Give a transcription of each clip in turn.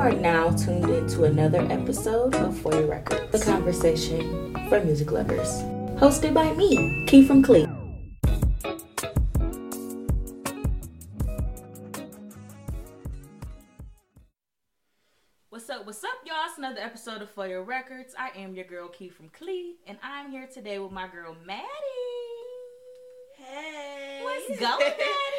are now tuned into another episode of For Your Records, the conversation for music lovers. Hosted by me, Key from Clee. What's up, what's up, y'all? It's another episode of For Your Records. I am your girl, Key from Clee, and I'm here today with my girl, Maddie. Hey. What's going, Maddie?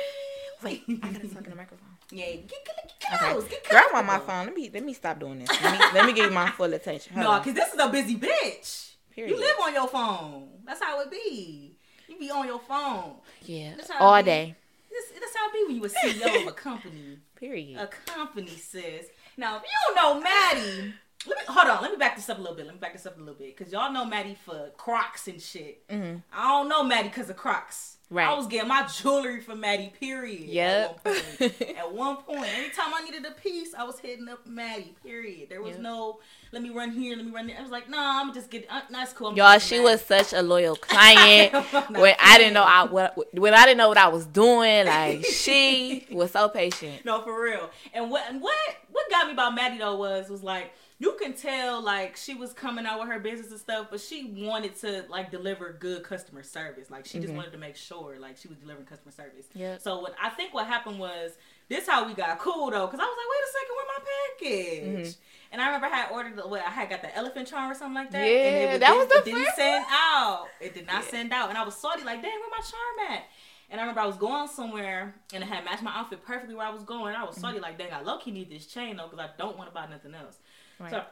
Wait, I gotta talk in the microphone. Yeah, get, get, get, Okay. close, get Girl, I'm on my phone. Let me let me stop doing this. Let me, let me give you my full attention. Hold No, because this is a busy bitch. Period. You live on your phone. That's how it be. You be on your phone. yeah, That's how all day. This, that's how it be when you a CEO of a company. Period. A company, sis. Now, if you don't know Maddie, let me hold on. Let me back this up a little bit. Let me back this up a little bit because y'all know Maddie for Crocs and shit. hmm I don't know Maddie because of Crocs. Right. I was getting my jewelry from Maddie. Period. Yep. At one point. At one point, anytime I needed a piece, I was hitting up Maddie. Period. There was Yep. no let me run here, let me run there. I was like, nah, I'm just get. Uh, that's cool. I'm Y'all, she Maddie. was such a loyal client. When I didn't know. I what when I didn't know what I was doing, like she was so patient. No, for real. And what and what what got me about Maddie though was was like you can tell like she was coming out with her business and stuff, but she wanted to like deliver good customer service. Like she just Mhm. wanted to make sure like she was delivering customer service. Yeah. So what I think what happened was this how we got cool though, because I was like, wait a second, where my package? Mhm. And I remember I had ordered the what I had got the elephant charm or something like that. Yeah, and it that was the it didn't send out. It did not Yeah. send out, and I was salty like, dang, where my charm at? And I remember I was going somewhere and it had matched my outfit perfectly where I was going. I was salty like, dang, I low key need this chain though because I don't want to buy nothing else. Right. So I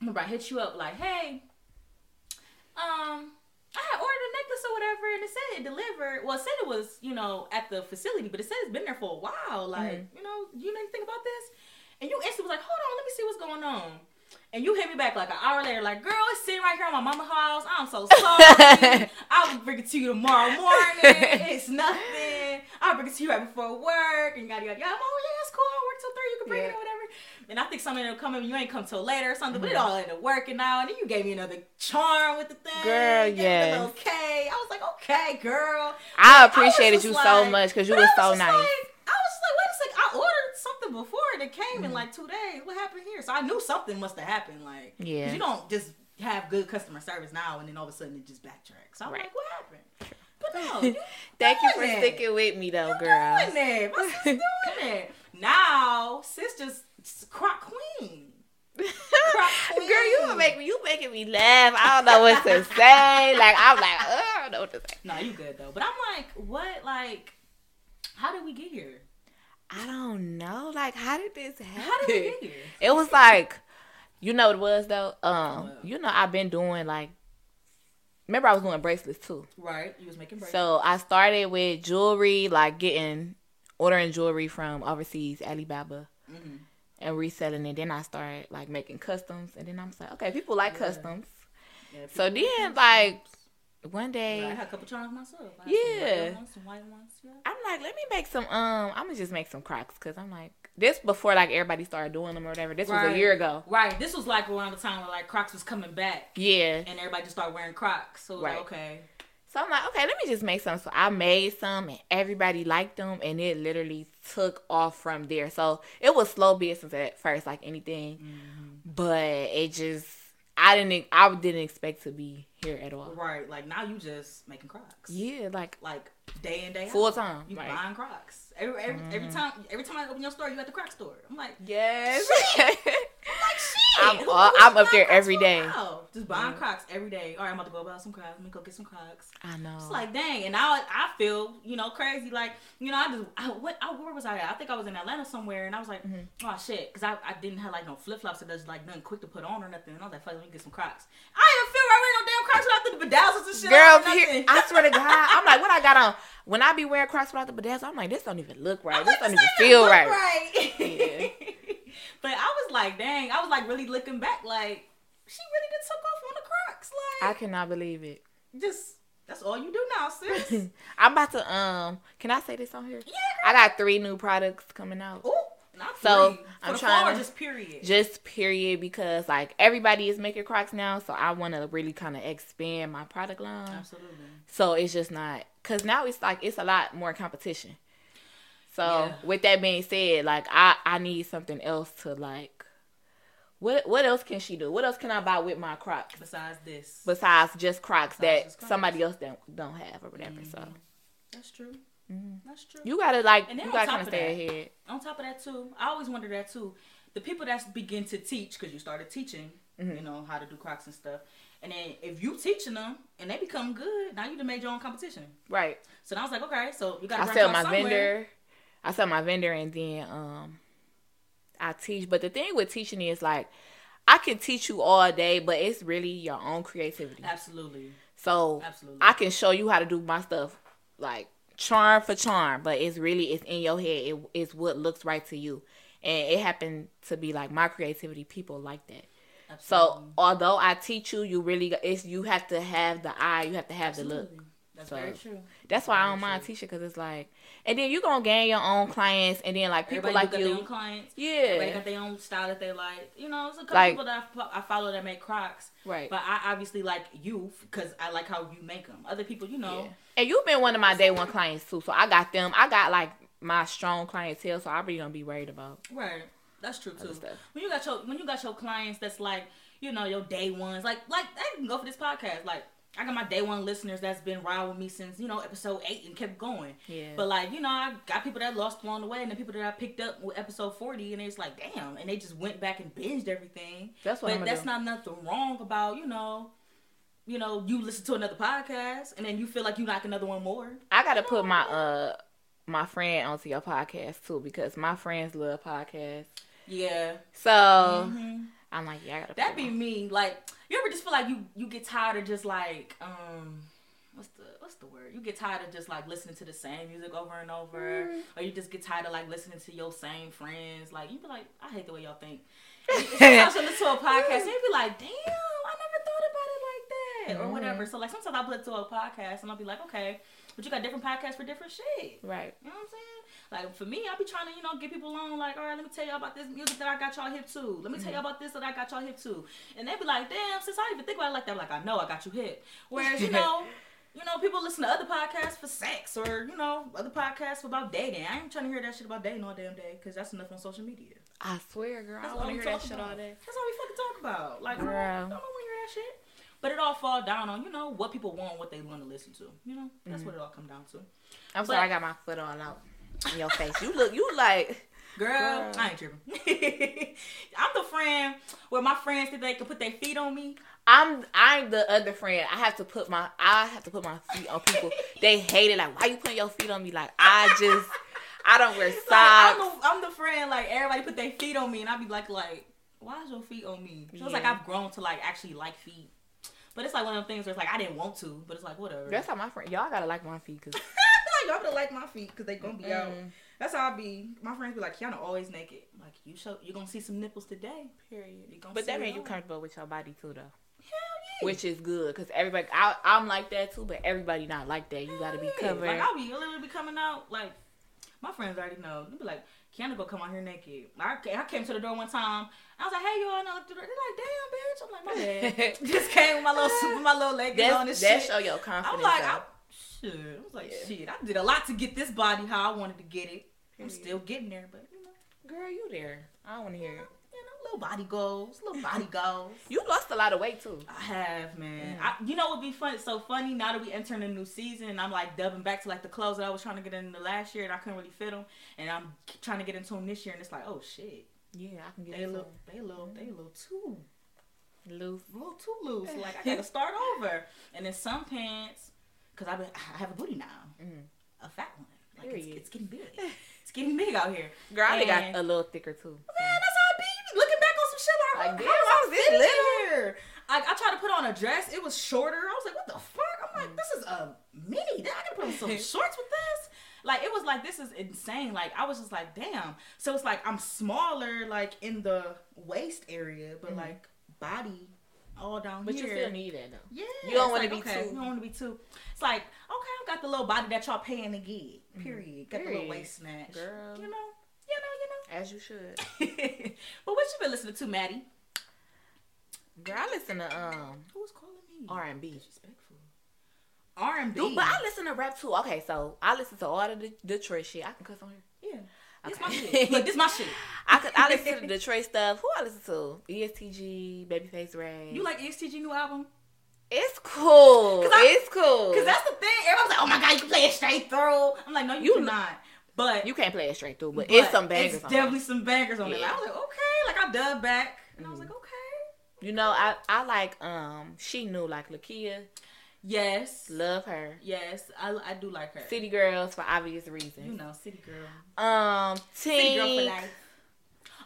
remember I hit you up like, hey, um, I had ordered a necklace or whatever, and it said it delivered. Well, it said it was, you know, at the facility, but it said it's been there for a while. Like, you know, you know anything about this? And you instantly was like, hold on, let me see what's going on. And you hit me back like an hour later, like, girl, it's sitting right here on my mama's house. I'm so sorry. I'll bring it to you tomorrow morning. It's nothing. I'll bring it to you right before work. And yada, yada, yada. I'm, oh, yeah, it's cool. I'll work till 3. You can bring it Yeah. or And I think something will come in. You ain't come till later or something. But it Mhm. all ended up working out. And then you gave me another charm with the thing. Girl, yes. the little was like, okay, girl. I appreciated just you like- so much because you were so nice. Like, I was like, wait a second. I ordered something before and it came in Mhm. like two days. What happened here? So I knew something must have happened. Like, Yeah. you don't just have good customer service now and then all of a sudden it just backtracks. So I'm Right. like, what happened? But no, Thank you for it. sticking with me though, you girl. doing it. My doing it. Now, sister's croc queen. Croc queen. Girl, you make me you making me laugh. I don't know what to say. Like I'm like, "Ugh, I don't know what to say. No, you good though. But I'm like, what? Like, how did we get here? I don't know. Like, how did this happen? How did we get here? It was like, you know what it was though. Um, you know I've been doing like. Remember I was doing bracelets too. Right. You was making bracelets. So I started with jewelry, like getting ordering jewelry from overseas, Alibaba, hmm and reselling it. Then I started like making customs, and then I'm like, okay, people like Yeah. customs. Yeah, So then, like one day, I had a couple charms myself. I Yeah. Ones, ones. Yeah. I'm like, let me make some. Um, I'm gonna just make some Crocs because I'm like, this before like everybody started doing them or whatever. This was a year ago. Right. This was like around the time where like Crocs was coming back Yeah. and everybody just started wearing Crocs. So was like, okay. So I'm like, okay, let me just make some. So I made some, and everybody liked them, and it literally took off from there. So it was slow business at first, like anything, Mm-hmm. but it just, I didn't, I didn't expect to be here at all. Right. Like now you just making Crocs. Yeah, like Like day in day out. full time. You Like, buying Crocs. Every every, every Mhm. time every time I open your store, you at the Croc store. I'm like, yes. I'm shit. I'm Who- all- who's I'm buying up there every day. now? Just buying Yeah. Crocs every day. All right, I'm about to go buy some Crocs. Let me go get some Crocs. I know. It's like dang, and now I, I feel you know crazy. Like you know, I just I, what I, where was I at? I think I was in Atlanta somewhere, and I was like, Mhm. oh shit, because I, I didn't have like no flip flops that does like nothing quick to put on or nothing. And I was like, fuck, let me get some Crocs. I didn't even feel right wearing no damn Crocs without the bedazzles and shit. Girl, here. I swear to God, I'm like, what I got on? When I be wearing Crocs without the bedazzle, I'm like, this don't even look right. This like, don't this even feel right. right. but I was like, dang, I was like really looking back, like she really did took off on the Crocs, Like I cannot believe it. just that's all you do now, sis. I'm about to um. Can I say this on here? yeah. I got three new products coming out. Ooh, not So, three. For I'm the trying to- just period. Just period because like everybody is making Crocs now, so I want to really kind of expand my product line. Absolutely. So it's just not because now it's like it's a lot more competition. So Yeah. with that being said, like I I need something else to like What what else can she do? What else can I buy with my Crocs Besides this, besides just Crocs Besides that just Crocs. somebody else don't don't have or whatever? So that's true. Mhm. That's true. you gotta like And you gotta kind of stay that- ahead. on top of that too, I always wonder that too. The people that begin to teach because you started teaching, Mm-hmm. you know how to do Crocs and stuff, and then if you teaching them and they become good, now you done made your own competition. Right. So I was like, okay, so you got. I to sell my vendor. I sell my vendor and then um I teach. But the thing with teaching is like I can teach you all day, but it's really your own creativity. Absolutely, So absolutely. I can show you how to do my stuff like charm for charm, but it's really it's in your head. It, it's what looks right to you, and it happened to be like my creativity. People like that. Absolutely. So although I teach you, you really it's you have to have the eye. You have to have the look. That's So, very true. That's why I don't mind true. teaching because it's like, and then you gonna gain your own clients, and then like people Everybody like you, own clients. Everybody yeah, got their own style that they like. You know, there's a couple Like- people that I follow that make Crocs, right. but I obviously like you because I like how you make them. Other people, you know, Yeah. And you've been one of my day one clients too, so I got them. I got like my strong clientele, so I really don't be worried about right? That's true too. when you got your when you got your clients that's like you know your day ones like like they can go for this podcast like I got my day one listeners that's been riding with me since you know episode eight and kept going. Yeah. But like you know I got people that lost along the way and the people that I picked up with episode forty and it's like damn and they just went back and binged everything. That's what I'm but that's do. not nothing wrong about you know. You know, you listen to another podcast and then you feel like you like another one more. I gotta put my uh my friend onto your podcast too because my friends love podcasts. Yeah. So Mhm. I'm like, yeah, I gotta. That put be me. Like you ever just feel like you you get tired of just like um what's the what's the word? You get tired of just like listening to the same music over and over, Mm. or you just get tired of like listening to your same friends. Like you be like, I hate the way y'all think. Sometimes you listen to a podcast and you be like, damn, I never thought about it like that, or Mhm. whatever. So like sometimes I will listen to a podcast and I'll be like, okay, but you got different podcasts for different shit. right. You know what I'm saying? Like for me, I be trying to, you know, get people on. Like, all right, let me tell y'all about this music that I got y'all hip to. Let me tell y'all mm-hmm. about this that I got y'all hip to. And they be like, damn, since I even think about it like that, I'm like I know I got you hit. Whereas you know, you know, people listen to other podcasts for sex or you know other podcasts about dating. I ain't trying to hear that shit about dating all damn day because that's enough on social media. I swear, girl, That's I want to hear that shit about. all day. That's all we fucking talk about. Like, Girl. I don't want to hear that shit. But it all fall down on you know what people want, what they want to listen to. You know, that's mm-hmm. what it all come down to. I'm But- sorry, I got my foot all out in your face. You look, you like. Girl, Girl. I ain't tripping. I'm the friend where my friends think they can put their feet on me. I'm I'm the other friend. I have to put my I have to put my feet on people. they hate it. Like, why you putting your feet on me? Like, I just I don't wear Like, socks. I'm, the, I'm the friend like everybody put their feet on me, and I'd be like, like, why is your feet on me? So it's like I've grown to like actually like feet. But it's like one of them things where it's like I didn't want to, but it's like whatever. That's how my friend. Y'all gotta like my feet, cause like y'all gonna like my feet because they gonna be out. Mm. That's how I be. My friends be like, Kiana always naked. Like you show, you gonna see some nipples today. period. You gonna But that means you comfortable with your body too, though. Hell yeah. Which is good, cause everybody. I, I'm like that too, but everybody not like that. You gotta be Yeah, covered. Like I'll be literally be coming out like my friends already know. They be like, Kiana go come out here naked. I, I came to the door one time. I was like, hey y'all, and I looked through the door. They're like, damn bitch. I'm like, my bad. Just came with my little with my little leggings on This that shit. show your confidence. I'm like, shit. I was like, Yeah. shit. I did a lot to get this body how I wanted to get it. I'm still getting there, but you know, Girl, you there? I don't want to hear it. you know, little body goals, little body goals. You lost a lot of weight too. I have, man. Mm. I, you know what would be fun? So funny now that we entering a new season, and I'm like dubbing back to like the clothes that I was trying to get in the last year, and I couldn't really fit them, and I'm trying to get into them this year, and it's like, oh shit, Yeah, I can get they a it. little, they little, they a little too, loose. a little too loose. Like I gotta start over. And then some pants, cause I been, I have a booty now, Mm. a fat one. Like it's, it's getting big. It's getting big out here. Girl, I And- got a little thicker too. Man, that's how I be. Looking back on some shit like, Like, like how I was this little? I, I tried to put on a dress. It was shorter. I was like, what the fuck? I'm like, this is a mini. I can put on some shorts with this. Like, it was like, this is insane. Like, I was just like, damn. So it's like, I'm smaller, like, in the waist area, but, like, body all down But here. you still need that though. Yeah, You don't wanna like, be okay, too- You don't want to be too. It's like okay, I've got the little body that y'all paying to get. Period. Got the little Mm-hmm. Waist snatch. Girl. You know. You know. you know. As You should. but what you been listening to, Maddie? Girl, I listen to um Who's calling me? R and B. Disrespectful. R and B. Dude, but I listen to rap too. Okay, so I listen to all of the Detroit shit. I can cuss on here. Yeah. This my shit. Look, this my shit. I could. I listen to the Detroit stuff. Who I listen to? EST Gee, Babyface Ray. You like ESTG new album? It's cool. I- it's cool. Cause that's the thing. Everyone's like, "Oh my god, you can play it straight through." I'm like, "No, you, You- cannot." But you can't play it straight through, but, but it's some bangers. It's on definitely it. some bangers on it. Yeah. I was like, "Okay," like I dubbed back, and I was Mhm. like, "Okay." You know, I I like um she knew like Lakeyah, Yes, love her. yes, I, I do like her. City Girls for obvious reasons. you know, city girl, Um, city girl for Tink. life.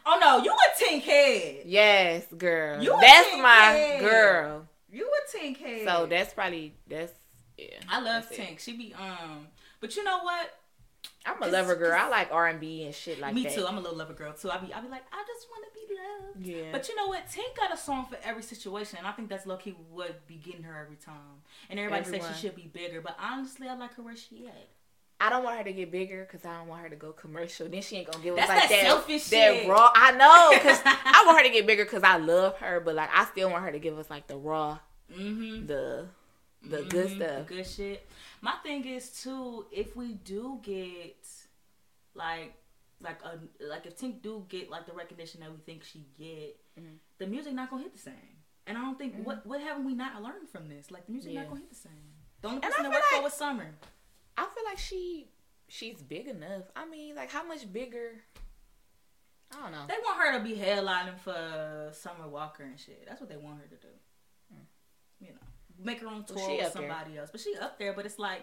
Oh no, you a tink head. Yes, girl. You a that's Tink my head. girl. You a tink head. So that's probably that's yeah. I love that's it. Tink. She be um, but you know what? I'm a lover girl. I like R and B and shit like Me that. Me too. I'm a little lover girl too. I be I be like, I just want to be loved. Yeah. But you know what? Tink got a song for every situation, and I think that's low key would be getting her every time. And everybody Everyone. says she should be bigger, but honestly, I like her where she at. I don't want her to get bigger because I don't want her to go commercial. Then she ain't gonna give That's us like that that selfish that shit. raw. I know because I want her to get bigger because I love her, but like I still want her to give us like the raw, Mm-hmm. the the good stuff. The good shit. My thing is too, if we do get like like a like if Tink do get like the recognition that we think she get, Mhm. the music not gonna hit the same. And I don't think what what haven't we not learned from this? Like the music Mm-hmm. Yeah. not gonna hit the same. The only person that worked for was Summer. I feel like she she's big enough. I mean, like how much bigger? I don't know. They want her to be headlining for Summer Walker and shit. That's what they want her to do. You know, make her own tour Well, with up there. somebody else. But she up there. But it's like,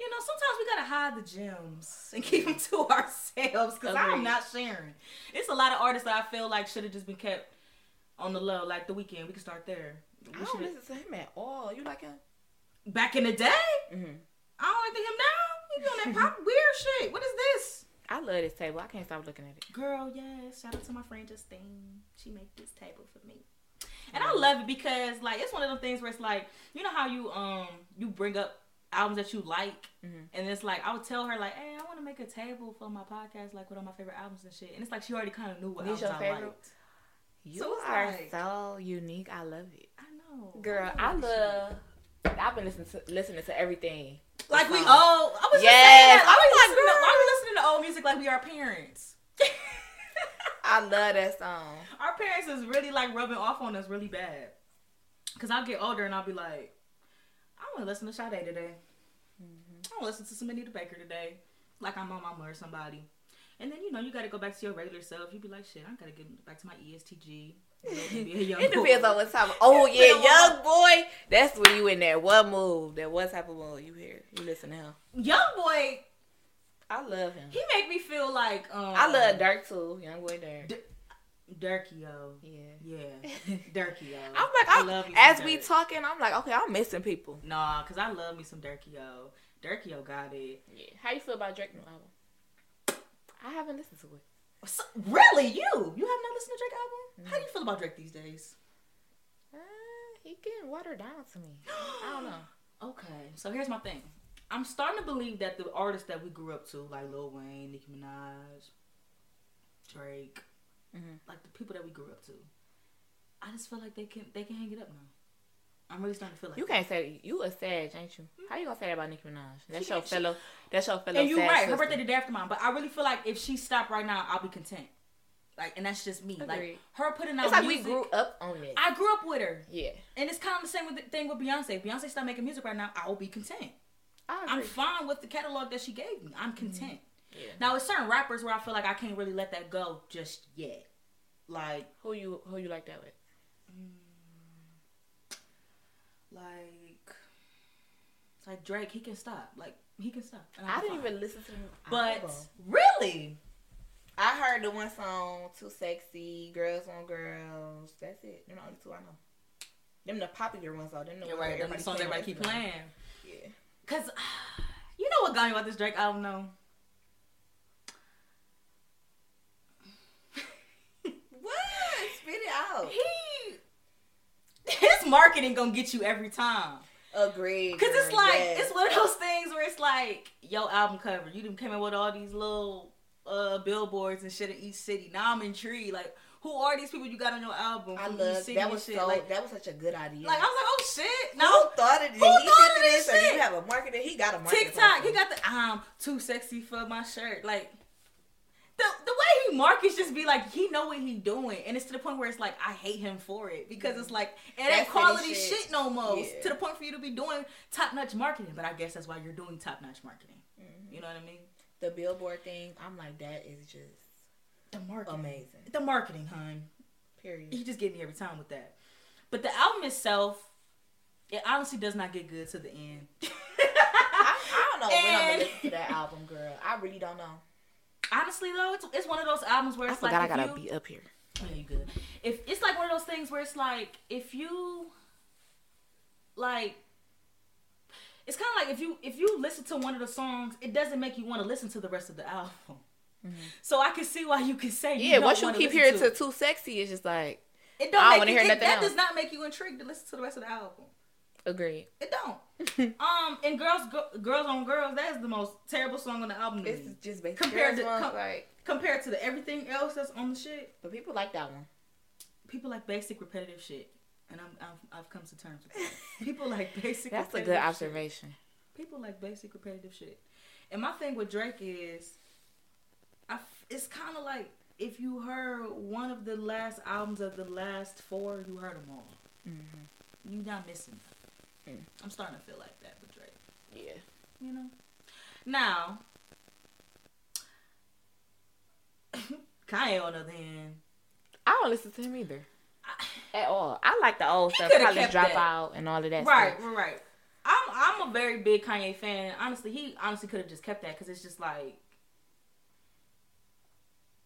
you know, sometimes we gotta hide the gems and keep them to ourselves because I'm not sharing. It's a lot of artists that I feel like should have just been kept on the low, like the Weeknd. We can start there. We I don't listen to him at all. You like him? Back in the day, Mm-hmm. I don't like him now. He doing that pop weird shit. What is this? I love this table. I can't stop looking at it. Girl, yes. Shout out to my friend Justine. She made this table for me. And I love it because like it's one of those things where it's like, you know how you um you bring up albums that you like Mhm. and it's like I would tell her like, Hey, I wanna make a table for my podcast, like with all my favorite albums and shit. And it's like she already kinda knew what These albums your I favorite? liked. You So are like- so unique. I love it, I know. girl. know I love. I've been listening to listening to everything. like we song. old I was just saying that. I'm like, listening to, why girl. we listening to old music like we are parents? I love that song. Our parents is really like rubbing off on us really bad. Cause I'll get older and I'll be like, I want to listen to Sade today. Mm-hmm. I want to listen to some Anita Baker today. Like I'm on my mama or somebody. And then you know you got to go back to your regular self. You be like, shit, I gotta get back to my EST Gee. Be a young It depends on what type of. Oh yeah, young boy. That's when you in there. What move? That what type of move you hear? You listen to him. Young boy, I love him. he make me feel like um, I love Durk too. Young boy Durk. D- Durkio. Yeah. Yeah, Durkio. I'm like, I I'm, love me as we Durk. talking, I'm like, okay, I'm missing people. Nah, cause I love me some Durkio. Durkio got it. Yeah. How you feel about Drake new album? I haven't listened to it. So, really, you? You have not listened to Drake album? How do you feel about Drake these days? Uh, he getting watered down to me. I don't know. Okay, so here's my thing. I'm starting to believe that the artists that we grew up to, like Lil Wayne, Nicki Minaj, Drake, Mhm. like the people that we grew up to, I just feel like they can they can hang it up now. I'm really starting to feel like You that. can't say you a Sag, ain't you? How you gonna say that about Nicki Minaj? That's She your can't- she- fellow. That's your fellow. And you're right. Her sister. birthday the day after mine, but I really feel like if she stopped right now, I'll be content. Like, and that's just me. Like her putting out It's like music. we grew up on it. I grew up with her, yeah, and it's kind of the same with the thing with Beyonce. If Beyonce start making music right now, I will be content. I I'm fine with the catalog that she gave me. I'm content. Mm-hmm. Yeah. Now, it's certain rappers where I feel like I can't really let that go just yet. Like, Who you who you like that with? Mm, like, like Drake, he can stop. Like, he can stop. I I'm didn't fine. even listen to him. But really, I heard the one song, "Too Sexy," "Girls on Girls." That's it. Them the only two I know. Them the popular ones though. Them the you're ones right. Them everybody songs everybody keep right playing. Yeah. Cause you know what got me about this Drake album though. What? Spit it out. He his marketing gonna get you every time. Agreed. Cause it's like yes. it's one of those things where it's like yo album cover. You done came in with all these little uh billboards and shit in each city. Now I'm intrigued. Like who are these people you got on your album? I love that was shit? so like, that was such a good idea. like I was like, oh shit. who thought of it? Who He thought of this, this or you have a marketer? He got a marketer. TikTok, person. he got the I'm too sexy for my shirt. Like the the way he markets just be like he know what he doing, and it's to the point where it's like I hate him for it because it's like it ain't That's quality shit. shit. no more. Yeah. To the point for you to be doing top notch marketing, but I guess that's why you're doing top notch marketing. Mm-hmm. You know what I mean? The billboard thing, I'm like, that is just The marketing, amazing. the marketing, hun. Period. He just get me every time with that. But the album itself, it honestly does not get good to the end. I, I don't know when I'm gonna listen to that album, girl. I really don't know. honestly though, it's, it's one of those albums where I it's forgot like I if gotta you, be up here. Yeah, you good. If it's like one of those things where it's like if you like it's kind of like if you if you listen to one of the songs, it doesn't make you want to listen to the rest of the album. So I can see why you can say you Yeah, don't once you keep hearing to to too sexy, it's just like it, don't I don't wanna hear it- nothing That else. does not make you intrigued to listen to the rest of the album. agreed. It don't. um, and girls, Go- girls on girls, that is the most terrible song on the album. to It's me. just basically Compared compared to- to com- like, compared to the everything else that's on the shit. but people like that one. People like basic repetitive shit, and I'm I've, I've come to terms with that. People like basic. That's a good shit. observation. People like basic repetitive shit, and my thing with Drake is, I it's kind of like if you heard one of the last albums of the last four, you heard them all. Mm-hmm. You not missing. Mm. I'm starting to feel like that with Drake. Yeah. You know. Now, Kanye on the other hand, I don't listen to him either. At all. I like the old stuff, college dropout and all of that right, stuff. right, right. I'm I'm a very big Kanye fan. Honestly, he honestly could have just kept that because it's just like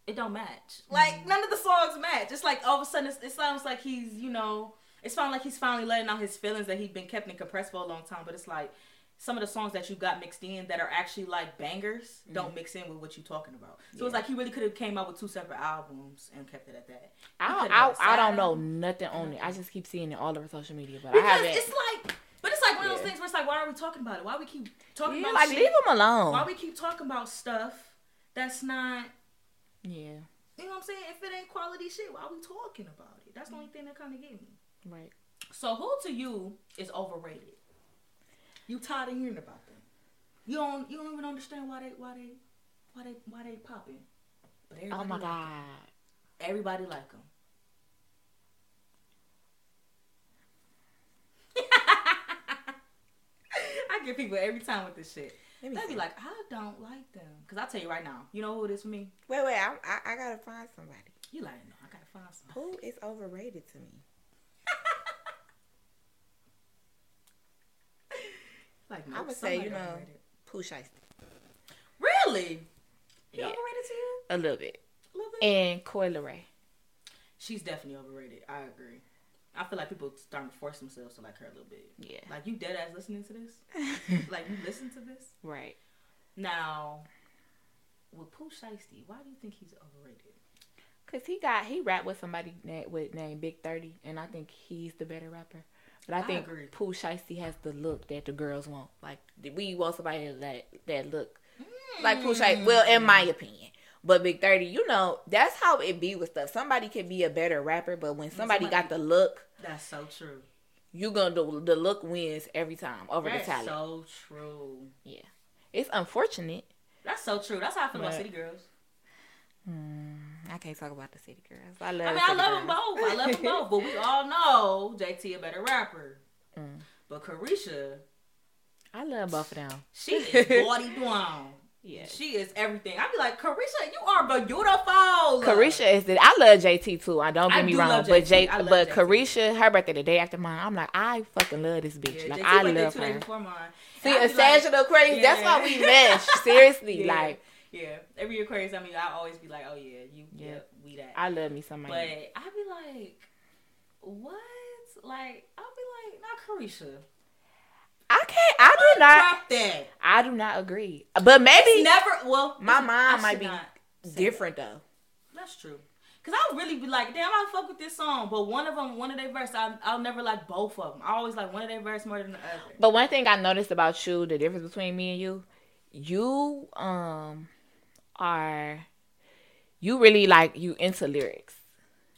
it don't match. Like mm-hmm. none of the songs match. It's like all of a sudden it's, it sounds like he's you know it's sounding like he's finally letting out his feelings that he's been kept in compressed for a long time. But it's like some of the songs that you got mixed in that are actually like bangers mm-hmm. don't mix in with what you're talking about. So it's like he really could have came out with two separate albums and kept it at that. He I don't, could've done a I, I side don't know nothing on it. I just keep seeing it all over social media, but I haven't. it's like, but it's like one of those things where it's like, why are we talking about it? Why we keep talking yeah, about like shit? leave him alone. Why we keep talking about stuff that's not, yeah, you know what I'm saying? If it ain't quality shit, why we talking about it? That's the only thing that kind of get me. right. So who to you is overrated? You tired of hearing about them? You don't. You don't even understand why they why they why they why they popping. But everybody Oh my like god. Everybody like them. I get people every time with this shit. Let me They be like, I don't like them. Cause I'll tell you right now, you know who it is for me? Wait, wait. I, I, I gotta find somebody. You like, no, I gotta find somebody. Who is overrated to me? Like, I would say, you know, overrated. Pooh Shiesty. Really? He Yeah. overrated to you? A little bit. A little bit? And Coi Leray. She's definitely overrated. I agree. I feel like people starting to force themselves to like her a little bit. Yeah. Like you dead ass listening to this? like you listen to this? right. Now, with Pooh Shiesty, why do you think he's overrated? Cause he got he rapped with somebody na- with named Big Thirty, and I think he's the better rapper. But I, I think agree. Pooh Shiesty has the look that the girls want. Like we want somebody that that look like Pooh Shiesty. Well, in my opinion. But Big Thirty, you know, that's how it be with stuff. Somebody can be a better rapper, but when somebody, somebody- got the look, That's so true. You're gonna do the look wins every time over That's the talent. so true. yeah, it's unfortunate. That's so true. That's how I feel about City Girls. I can't talk about the city girls. I love. I mean, I City love them both. I love them both. But we all know JT a better rapper. Mm. But Caresha, I love both of them. she is body down. Yeah. She is everything. I'd be like, Caresha, you are beautiful. Caresha is the I love JT too. I don't I get me do wrong, but. J I but JT. Caresha, her birthday the day after mine. I'm like, I fucking love this bitch. Yeah, like JT I love two days her. before mine. See, I a be like- Sagittarius Aquarius. That's why we mesh. Seriously, Yeah. like Yeah, every Aquarius, I mean, I always be like, oh yeah, you, yeah, Yeah. we that. I love me somebody. but I'd be like, what? Like, I'll be like, not Caresha. I can't. I do not. That. I do not agree. But maybe Never. Well, My mind might be different though. That's true. Cause I would really be like, damn, I fuck with this song, but one of them, one of their verse, I, I'll never like both of them. I always like one of their verse more than the other. But one thing I noticed about you, the difference between me and you, you um are you really like you into lyrics.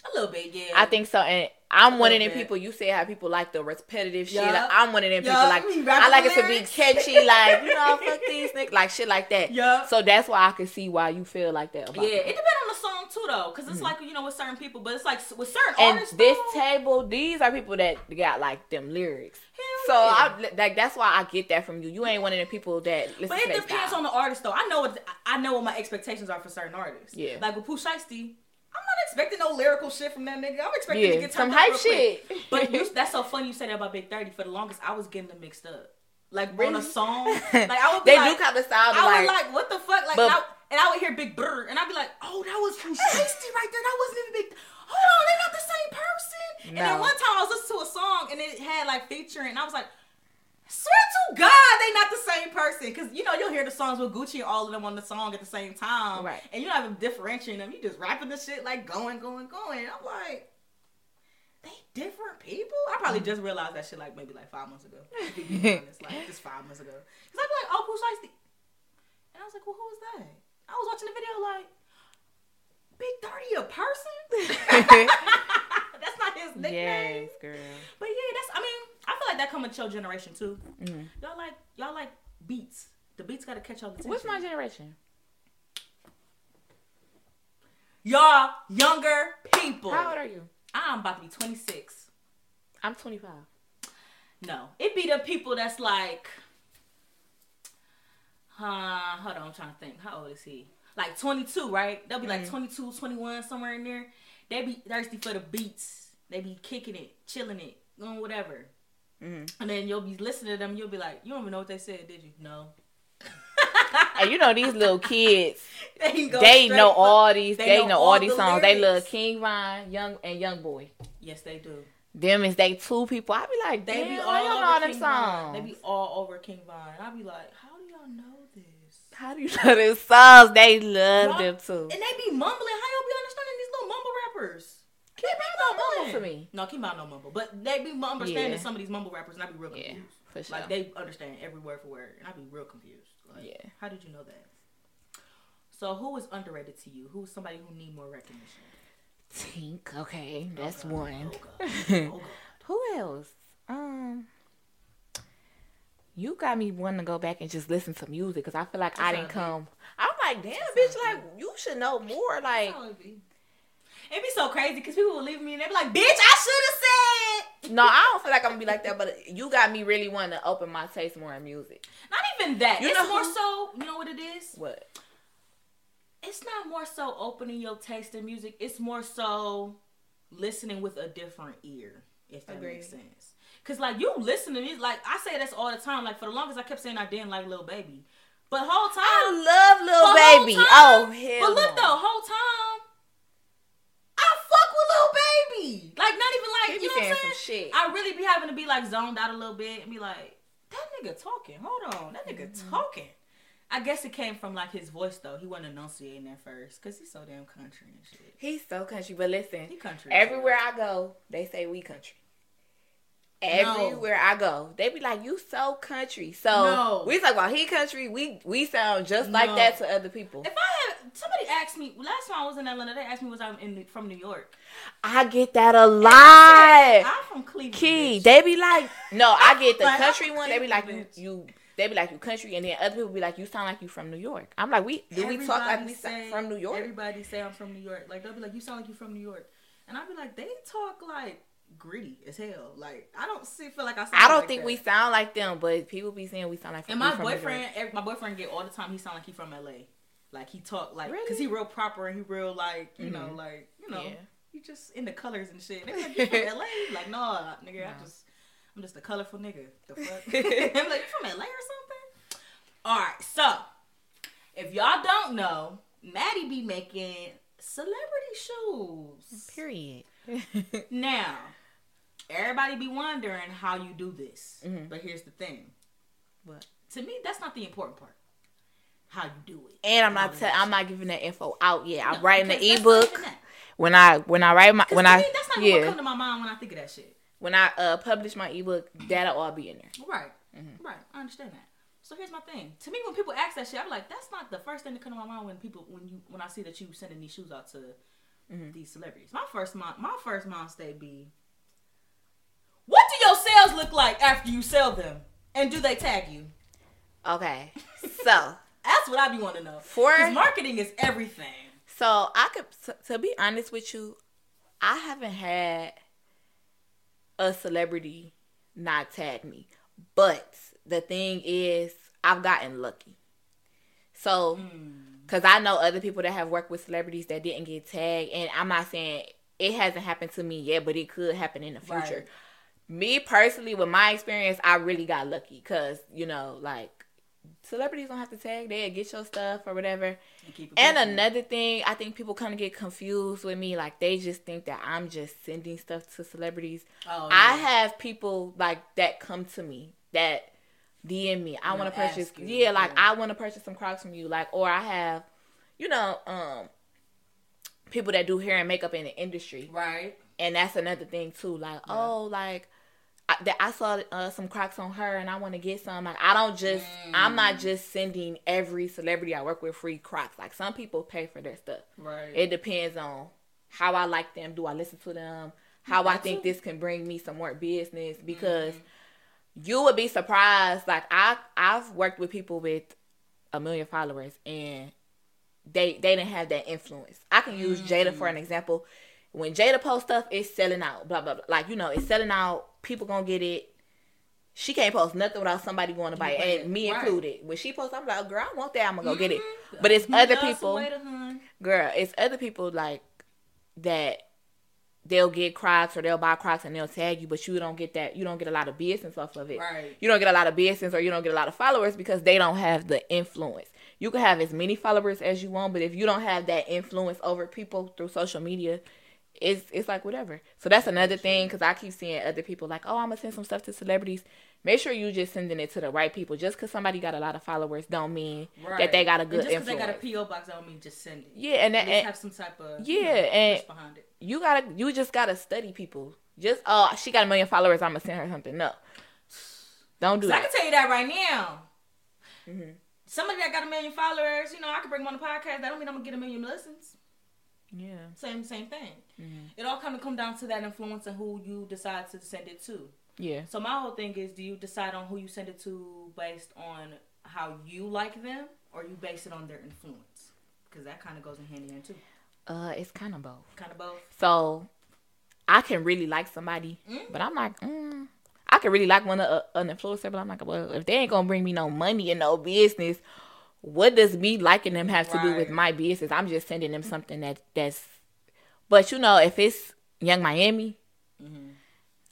A little bit, yeah. I think so, and I'm one of them people. You say how people like the repetitive shit. Like, I'm one of them people. Like I like it to be catchy. Like you know, fuck these niggas, like shit like that. Yup. So that's why I can see why you feel like that. Yeah, it. depends on the song too though, because it's like you know with certain people, but it's like with certain Mm-hmm. and artists. this though, table, these are people that got like them lyrics. So yeah. I like that's why I get that from you. You ain't one of the people that listen But it depends style. on the artist, though. I know what I know what my expectations are for certain artists. Yeah. Like with Pooh Shiesty, not expecting no lyrical shit from that nigga. I'm expecting to get some hype shit. But you, that's so funny you said that about Big Thirty. For the longest, I was getting them mixed up. Like on a song, like I would be they like, do kind of sound I like, was like, what the fuck? Like, But- and, I, and I would hear Big Bird, and I'd be like, oh, that was Pooh Shiesty right there. That wasn't even Big. Hold on, they're not the same person. And then one time I was listening to a song, and it had like featuring, and I was like. Swear to God, they not the same person. Cause you know you'll hear the songs with Gucci and all of them on the song at the same time, Right. And you don't have them differentiating them. You just rapping the shit like going, going, going. I'm like, they different people. I probably mm-hmm. just realized that shit like maybe like five months ago. To be honest, like just five months ago. Cause I'd be like, oh, Pooh Shiesty, and I was like, well, who was that? I was watching the video like, Big Thirty a person? that's not his nickname. yes, girl. But yeah, that's. I mean, I feel like that come with your generation too. Mhm. Y'all like y'all like beats. The beats gotta catch y'all attention. What's my generation? y'all younger people? How old are you? I'm about to be 26. I'm 25. No, it be the people that's like, uh, hold on, I'm trying to think. How old is he? Like 22, right? They'll be like 22, 21, somewhere in there. They be thirsty for the beats. They be kicking it, chilling it, doing whatever. Mhm. And then you'll be listening to them. You'll be like, you don't even know what they said, did you? No. And you know these little kids, they they know for- all these. they They, know know, all all these the songs. They love. King Von, Young and Young Boy. Yes, they do. Them is they two people. I be like, They be all don't know over all them King Von. songs. They be all over King Von. I be like, how do y'all know this? How do you know them songs? They love Y'all- them too. And they be mumbling. How y'all be understanding these little mumble rappers? King They be mumble mumbling. for me. No, keep Von no mumble, but they be understanding Yeah. some of these mumble rappers, and I be real Yeah, confused. for sure. Like they understand every word for word, and I be real confused. Like, Yeah. How did you know that? So who is underrated to you? Who's somebody who need more recognition? Tink, okay, that's Oh, God. one. Oh, God. Oh, God. Who else? Um, you got me wanting to go back and just listen to music because I feel like I didn't how it come. I'm like, damn, That's bitch, how it like you should know more. Like, That's how it be. It'd be so crazy because people will leave me and they'd be like, "Bitch, I should have said." no, I don't feel like I'm gonna be like that. But you got me really wanting to open my taste more in music. Not even that. You it's know more who- so. You know what it is? What? It's not more so opening your taste in music. It's more so listening with a different ear. If that Agreed. makes sense. Cause like you listen to me, like I say this all the time. Like for the longest, I kept saying I didn't like Lil Baby, but whole time, I love Lil Baby. time- oh hell. But look no. though, whole time, I fuck with Lil Baby. Like not even like you know what I'm saying. shit. I really be having to be like zoned out a little bit and be like, that nigga talking. Hold on, that nigga Mm-hmm. talking. I guess it came from like his voice though. He wasn't enunciating at first because he's so damn country and shit. He's so country, but listen, He country. everywhere hell. I go, they say we country. Everywhere I go, they be like, "You so country." So No. we talk about he country. We we sound just like that to other people. If I had somebody asked me last time I was in Atlanta, they asked me was I in from New York. I get that a lot. I'm from Cleveland. Key, bitch. they be like, no, I get the Like, country from one. They be like, you, bitch. you, they be like you country, and then other people be like, you sound like you from New York. I'm like, we do we talk like we say- from New York? Everybody say I'm from New York. Like they'll be like, you sound like you from New York, and I'll be like, they talk like gritty as hell. Like I don't see feel like I. Sound I don't like think that. we sound like them, but people be saying we sound like. And my from boyfriend, every, my boyfriend get all the time. He sound like he from LA. Like he talk like Really? because he real proper and he real like you know Mhm. like you know Yeah. he just in the colors and shit. They be like you from LA? Like no, nigga, I No. just I'm just a colorful nigga. The fuck? I'm like you from LA or something? All right, so if y'all don't know, Maddie be making celebrity shoes. Period. Now, everybody be wondering how you do this. Mhm. But here's the thing. What? To me, that's not the important part. How you do it. And I'm not. Te- I'm not giving that info out yet. I'm No, writing the because that's not ebook when I when I write my when I me, that's not even what come to my mind when I think of that shit. when I uh publish my ebook that'll all be in there. Right. Mhm. Right. I understand that. So here's my thing. To me, when people ask that shit, I'm like, that's not the first thing that come to my mind when people when you when I see that you sending these shoes out to Mhm. these celebrities. My first mind my first mind state be, what do your sales look like after you sell them, and do they tag you? Okay, so That's what I be wanting to know. for marketing is everything. So I could, to, to be honest with you, I haven't had a celebrity not tag me. But the thing is, I've gotten lucky. So, hmm. because I know other people that have worked with celebrities that didn't get tagged, and I'm not saying it hasn't happened to me yet, but it could happen in the future. Right. Me personally, with my experience, I really got lucky because you know, like celebrities don't have to tag; they get your stuff or whatever. And, And another thing, I think people kind of get confused with me. Like they just think that I'm just sending stuff to celebrities. Oh, yeah. I have people like that come to me that DM me. I want to purchase. you, Yeah, like yeah. I want to purchase some Crocs from you. Like, or I have, you know, um, people that do hair and makeup in the industry, right. and that's another thing too. Like, oh, like. I, that I saw uh, some Crocs on her, and I want to get some. Like, I don't just, I'm not Mm. just sending every celebrity I work with free Crocs. Like, some people pay for their stuff. Right. It depends on how I like them. Do I listen to them? How I think too. this can bring me some more business because Mm-hmm. you would be surprised. Like I I've worked with people with a million followers and they they didn't have that influence. I can use Jada for an Mm. example. When Jada posts stuff, it's selling out. Blah blah blah. Like you know, it's selling out. People gonna get it. She can't post nothing without somebody going to buy it, and me Right. included. When she posts, I'm like, girl, I want that. I'm gonna go get it. Mhm. But it's other people to girl, it's other people like that they'll get Crocs or they'll buy Crocs and they'll tag you, but you don't get that. You don't get a lot of business off of it. Right. You don't get a lot of business or you don't get a lot of followers because they don't have the influence. You can have as many followers as you want, but if you don't have that influence over people through social media, it's it's like whatever. So that's another thing because I keep seeing other people like, oh, I'm gonna send some stuff to celebrities. Make sure you just sending it to the right people. Just because somebody got a lot of followers, don't mean that they got a And good just 'cause influence. they got a PO box, don't mean just send it. yeah, and that, At and, have some type of Yeah, you know, and- behind it. you gotta you just gotta study people. Just oh she got a million followers, I'm gonna send her something. No. Don't do So I can tell you that right now. Mhm. Somebody that got a million followers, you know, I can bring them on the podcast. That don't mean I'm gonna get a million listens. Yeah. Same, same thing. Mhm. It all kind of come down to that influence and who you decide to send it to. Yeah. So my whole thing is, do you decide on who you send it to based on how you like them, or you base it on their influence? Because that kind of goes in hand in hand too. Uh it's kind of both. Kind of both. So I can really like somebody, Mm. but I'm like, mm, I can really like one of uh, an influencer, but I'm like, well, if they ain't gonna bring me no money and no business, what does me liking them have to do with my business? I'm just sending them something that that's. But you know, if it's Yung Miami, Mhm.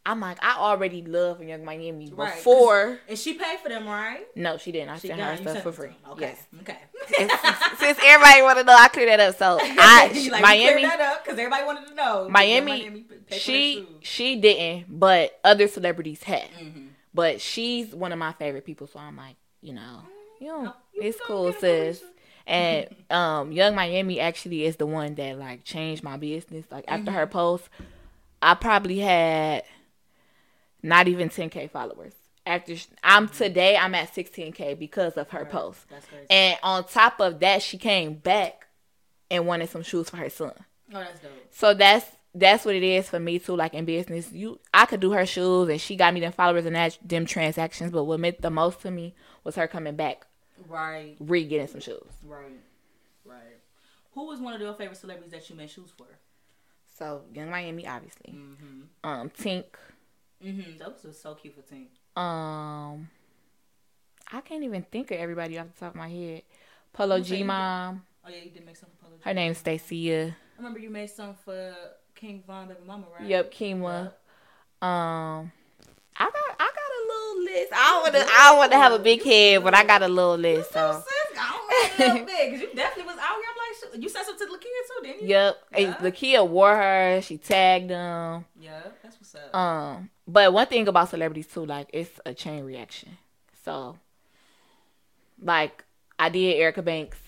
I'm like, I already love Yung Miami Right, before. And she paid for them, right? No, she didn't. I She sent done. her stuff for free. Okay. Yes. Okay. since, since everybody want to know, I cleared that up. So I like, Miami, that up because everybody wanted to know. Miami, their she she didn't, but other celebrities had. Mhm. But she's one of my favorite people, so I'm like, you know, you know, you it's cool, sis. And um, Yung Miami actually is the one that like changed my business. Like after Mm-hmm. her post, I probably had not even 10k followers. After sh- I'm today, I'm at 16k because of her Right. post. And on top of that, she came back and wanted some shoes for her son. oh, that's dope. So that's that's what it is for me too. Like in business, you I could do her shoes, and she got me them followers and that them transactions. But what meant the most to me was her coming back, Right. re getting some shoes. Right. Right. Who was one of your favorite celebrities that you made shoes for? So Yung Miami, obviously. Mm-hmm. Um, Tink. Mm-hmm. Those was so cute for Tink. Um, I can't even think of everybody off the top of my head. Polo Who said you G mom. Oh yeah, you did make some for Polo. G. Her name's Stacia. I remember you made some for King Von Baby Mama, right? Yep, Kima. Yep. Um, I got I list. I don't want to I don't want to have a big head, but I got a little list. So. I don't know big because you definitely was out here. I'm like, you sent some to Lakeyah too, didn't you? Yep. Yeah. The Lakeyah wore her. She tagged them. Yeah, that's what's up. Um, but one thing about celebrities too, like it's a chain reaction. So, like I did Erica Banks,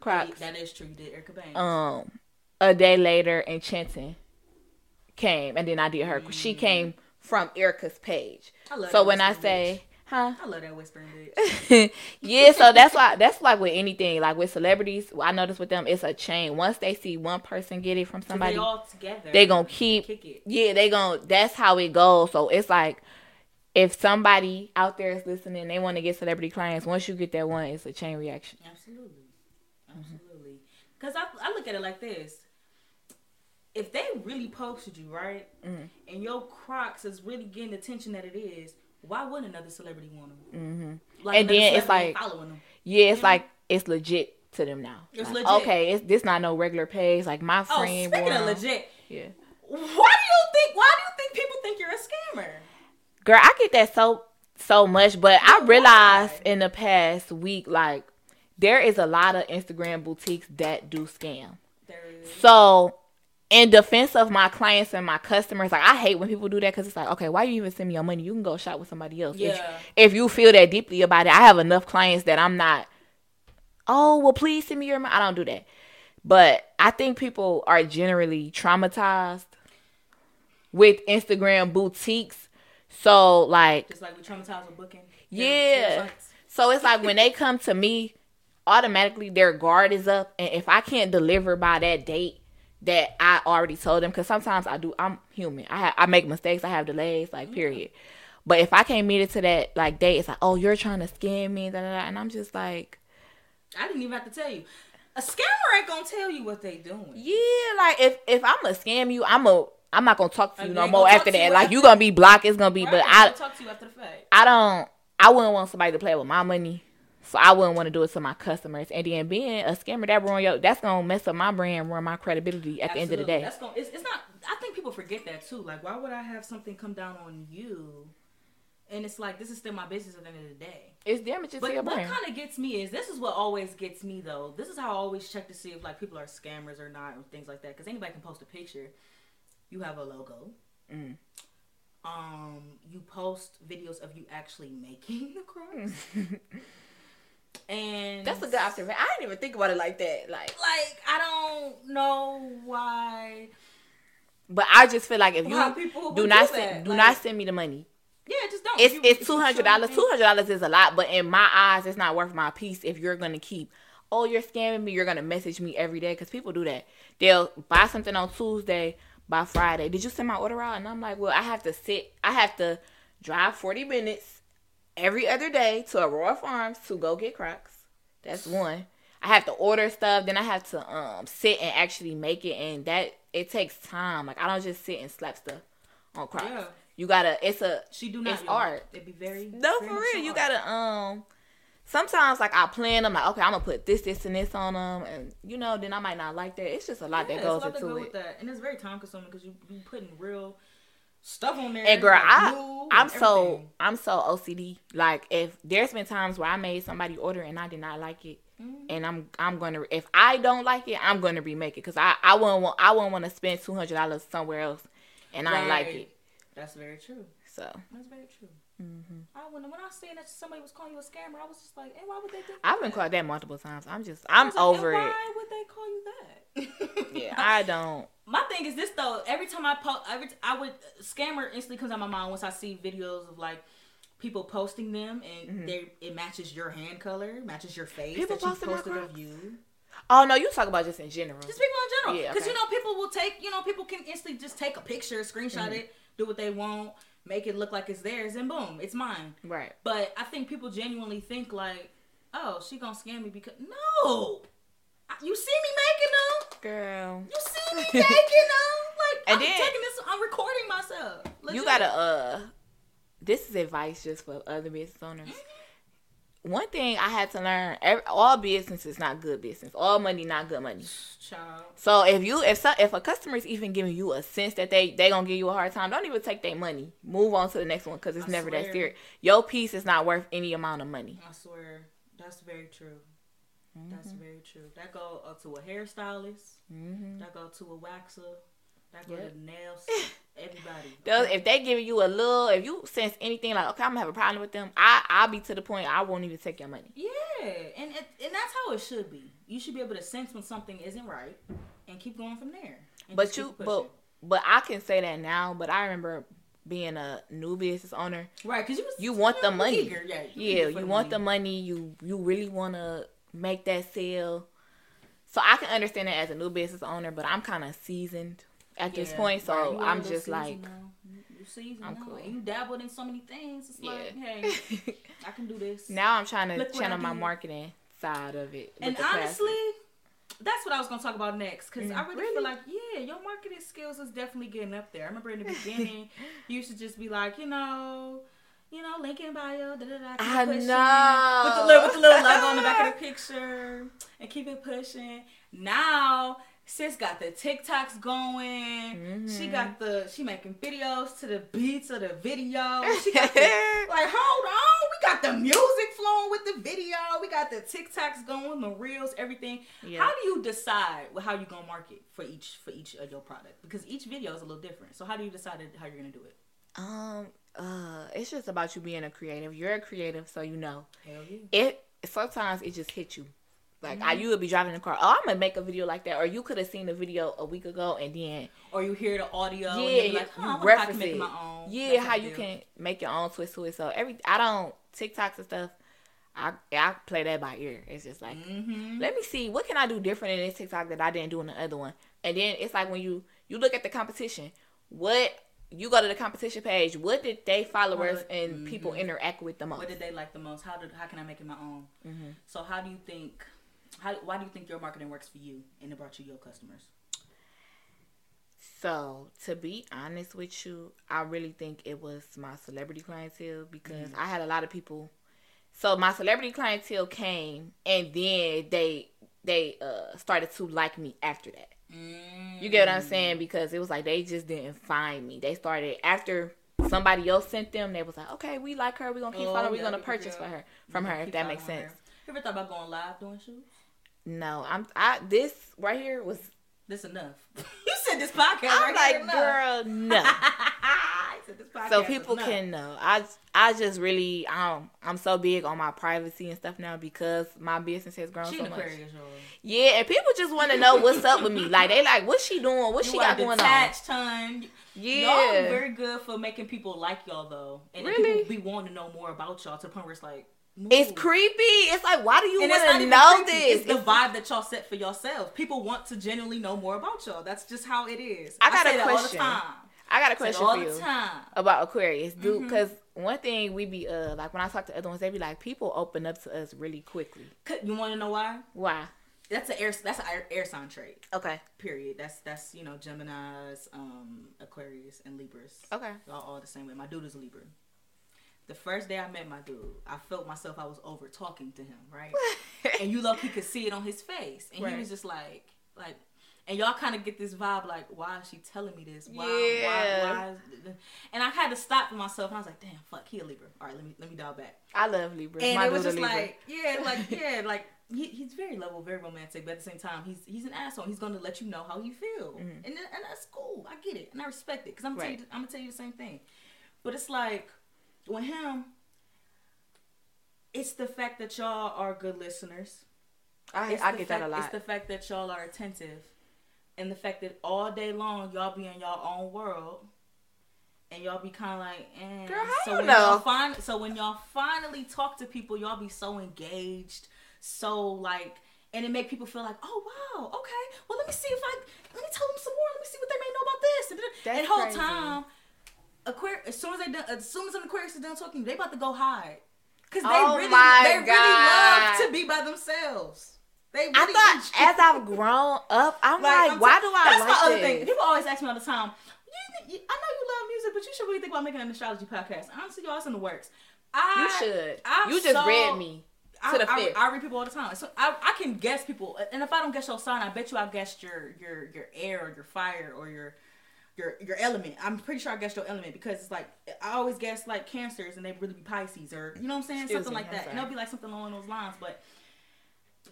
Crocs. That is true. You did Erica Banks. Um, a day later, and Enchanting came, and then I did her. She came from Erica's page. I love So when I say, huh? I love that whispering bitch. yeah, so that's why that's like with anything, like with celebrities. I notice with them, it's a chain. Once they see one person get it from somebody, they all together. they gonna keep kick it. yeah they gonna that's how it goes so it's like if somebody out there is listening they want to get celebrity clients once you get that one it's a chain reaction Absolutely. Absolutely. Because I, I look at it like this. If they really posted you, right, Mm-hmm. and your Crocs is really getting the attention that it is, why wouldn't another celebrity want them? Mm-hmm. Like And then it's like- following them. Yeah, it's like it's legit to them now. It's Like, legit. Okay, it's this not no regular page. Like my Oh, friend. speaking of legit, Yeah. why do you think? Why do you think people think you're a scammer? Girl, I get that so so much, but I realized in the past week, like there is a lot of Instagram boutiques that do scam. There is. So, in defense of my clients and my customers, like I hate when people do that because it's like, okay, why you even send me your money? You can go shop with somebody else. If- Yeah. If, you feel that deeply about it, I have enough clients that I'm not. Oh well, please send me your money. I don't do that, but I think people are generally traumatized with Instagram boutiques. So like Just like we traumatized with booking. yeah. Websites. So it's like when they come to me, automatically their guard is up, and if I can't deliver by that date that I already told them, because sometimes I do, I'm human. I ha- I make mistakes. I have delays. Like period. But if I can't meet it to that like date, it's like, oh, you're trying to scam me, da, da, da. and I'm just like, I didn't even have to tell you. A scammer ain't gonna tell you what they doing. yeah, like if if I'm gonna scam you, I'm a I'm not gonna talk to oh, you Like, no more after that. you Like after- you gonna be blocked. It's gonna be, Right, but I talk to you after the fact. I don't. I wouldn't want somebody to play with my money, so I wouldn't want to do it to my customers. And then being a scammer, that ruin your. That's gonna mess up my brand, ruin my credibility at the end of the day. That's gonna, it's, it's not. I think people forget that too. Like, why would I have something come down on you? And it's like this is still my business at the end of the day. It's damaging to But your what brand. What kind of gets me is this is what always gets me though. This is how I always check to see if like people are scammers or not and things like that. Because anybody can post a picture. You have a logo. Mm. Um, you post videos of you actually making the Crocs. and That's a good observation. I didn't even think about it like that. Like, Like I don't know why. but I just feel like if you people do not do send, do Like- not send me the money. Yeah, just don't. It's you- it's two hundred dollars. Two hundred dollars is a lot, but in my eyes, it's not worth my piece. If you're gonna keep, oh, you're scamming me. You're gonna message me every day because people do that. They'll buy something on Tuesday. By Friday, did you send my order out? And I'm like, well, I have to sit. I have to drive forty minutes every other day to Aurora Farms to go get Crocs. That's one. I have to order stuff, then I have to um sit and actually make it, and that it takes time. Like I don't just sit and slap stuff on Crocs. Yeah. You gotta. It's a She do not. It's y'all. art. It'd be very. no, very for real. You art. gotta um. Sometimes like I plan. I'm like, okay, I'm gonna put this, this, and this on them, and you know, then I might not like that. It's just a lot Yeah, that goes lot to into go it. with that, and it's very time consuming because you you putting real stuff on there. And girl, like I I'm so. I'm so OCD. Like if there's been times where I made somebody order and I did not like it, Mhm. and I'm I'm gonna if I don't like it, I'm gonna remake it because I I wouldn't want I wouldn't want to spend two hundred dollars somewhere else, and I like it. That's very true. So That's very true. Mhm. I when when I seen that somebody was calling you a scammer, I was just like, hey, why would they think? I've been that? called that multiple times. I'm just I'm was like, over it. Why would they call you that? Yeah, I don't. My thing is this though. Every time I post, every t- I would scammer instantly comes out my mind once I see videos of like people posting them and they it matches your hand color, matches your face Mm-hmm. People that you posted of you. Oh no, you talk about just in general. Just people in general, Yeah, because okay. you know people will take you know people can instantly just take a picture, screenshot Mm-hmm. it, do what they want, make it look like it's theirs, and boom, it's mine. Right. But I think people genuinely think like, oh, she gonna scam me because no, you see me making them. Girl. You see me making them? Like And I'm then- taking this. I'm recording myself. You gotta uh this is advice just for other business owners. One thing I had to learn: every, all business is not good business. All money not good money. child. So if you if so, if a customer is even giving you a sense that they they gonna give you a hard time, don't even take their money. Move on to the next one because it's I never that swear. serious. Your piece is not worth any amount of money. I swear, that's very true. That's Mm-hmm. very true. That go uh, to a hairstylist. hmm That go to a waxer. That go Yep. to nails. Everybody. Those, if they give you a little, if you sense anything like okay, I'm gonna have a problem with them, I I'll be to the point I won't even take your money. Yeah, and it, and that's how it should be. You should be able to sense when something isn't right and keep going from there. But you, but but I can say that now. But I remember being a new business owner. right, because you was You want the money. eager, Yeah, Yeah, eager for you want the money. You you really want to make that sale. So I can understand that as a new business owner, but I'm kind of seasoned at this Yeah, point. So right, I'm just like, now. You- you seasoned I'm cool. and you dabbled in so many things. It's like, yeah. hey, I can do this. now I'm trying to Look channel my marketing side of it. and classes. honestly, that's what I was gonna talk about next because I Mm, really, really? feel like yeah, your marketing skills is definitely getting up there. I remember in the beginning, you used to just be like, you know, you know, link in bio, da da da. I pushing, know. with the little with the little logo on the back of the picture and keep it pushing. Now. Sis got the TikToks going. She Mhm. got the she making videos to the beats of the video. She got the, like, hold on, we got the music flowing with the video. We got the TikToks going, the reels, everything. Yeah. How do you decide how you gonna market for each for each of your product? Because each video is a little different. So how do you decide how you're gonna do it? Um, uh, it's just about you being a creative. You're a creative, so you know. Hell yeah. It sometimes it just hits you. Like Mm-hmm. I, you would be driving the car. Oh, I'm gonna make a video like that, or you could have seen the video a week ago and then Or you hear the audio. yeah, like, huh, you how I reference can make it. my own. Yeah, how you can make your own twist to it. So every I don't TikToks and stuff. I I play that by ear. It's just like Mm-hmm. let me see what can I do different in this TikTok that I didn't do in the other one. And then it's like when you you look at the competition, what you go to the competition page, what did they followers What- and people mhm. interact with the most? What did they like the most? How did how can I make it my own? Mhm. So how do you think? How why do you think your marketing works for you and it brought you your customers? So to be honest with you, I really think it was my celebrity clientele because I had a lot of people. So my celebrity clientele came, and then they they uh started to like me after that. You get what I'm saying? Because it was like they just didn't find me. They started after somebody else sent them. They was like, okay, we like her. We gonna keep Oh, following. Yeah, gonna purchase for her from her. If that makes sense. her. You ever thought about going live doing shoots? No, I'm. I this right here was. This enough. you said this podcast. I'm right like, girl, no. I said this podcast so people can know. I I just really um I'm so big on my privacy and stuff now because my business has grown She so much. Yeah, and people just want to know what's up with me. Like they like, what's she doing? What she got going on? detached, hun. Yeah, Y'all very good for making people like y'all though, and Really? people be wanting to know more about y'all to the point where it's like, it's creepy. It's like, why do you want to know creepy. this? It's the vibe that y'all set for yourself. People want to genuinely know more about y'all. That's just how it is. I got a say that all the question. time. I got a question all for the you time. about Aquarius, dude. Because one thing we be uh like when I talk to other ones, they be like, people open up to us really quickly. You want to know why? Why? That's an air. That's an air, air sign trait. Okay. Period. That's that's you know Gemini's, um, Aquarius, and Libras. Okay. Y'all all the same way. My dude is a Libra. The first day I met my dude, I felt myself I was over talking to him, right? and you look, he could see it on his face, and Right. he was just like, like, and y'all kind of get this vibe like, why is she telling me this? Why? Yeah. Why? why and I had to stop for myself, and I was like, damn, fuck, he a Libra. All right, let me let me dial back. I love Libra. And My it was just like, yeah, like, yeah, like he, he's very level, very romantic, but at the same time, he's he's an asshole. He's gonna let you know how you feel, Mhm. and and that's cool. I get it, and I respect it, cause I'm gonna Right. tell you, I'm gonna tell you the same thing. But it's like with him, it's the fact that y'all are good listeners. I, It's I get fact, that a lot. It's the fact that y'all are attentive, and the fact that all day long y'all be in y'all own world, and y'all be kind of like, eh. Girl, how so you when know? y'all fin- so when y'all finally talk to people, y'all be so engaged, so like, and it make people feel like, oh wow, okay, well let me see if I let me tell them some more. Let me see what they may know about this. And, That's and the whole crazy. time, Aquarius, as soon as they done, as soon as an Aquarius is done talking, they about to go hide. Cause they Oh really, they really love to be by themselves. They really I thought as I've grown up, I'm like, I'm why t- do I That's like my other this? thing. People always ask me all the time. You, you, I know you love music, but you should really think about making an astrology podcast. Honestly, y'all, it's in the works. I, You should. I'm you just so- read me. I, to the I, fifth. I read people all the time. So I, I can guess people, and if I don't guess your sign, I bet you I guessed your your your air or your fire or your your your element. I'm pretty sure I guessed your element because it's like I always guess like cancers and they really be Pisces or you know what I'm saying, Excuse something me, like I'm that. sorry. And it'll be like something along those lines. But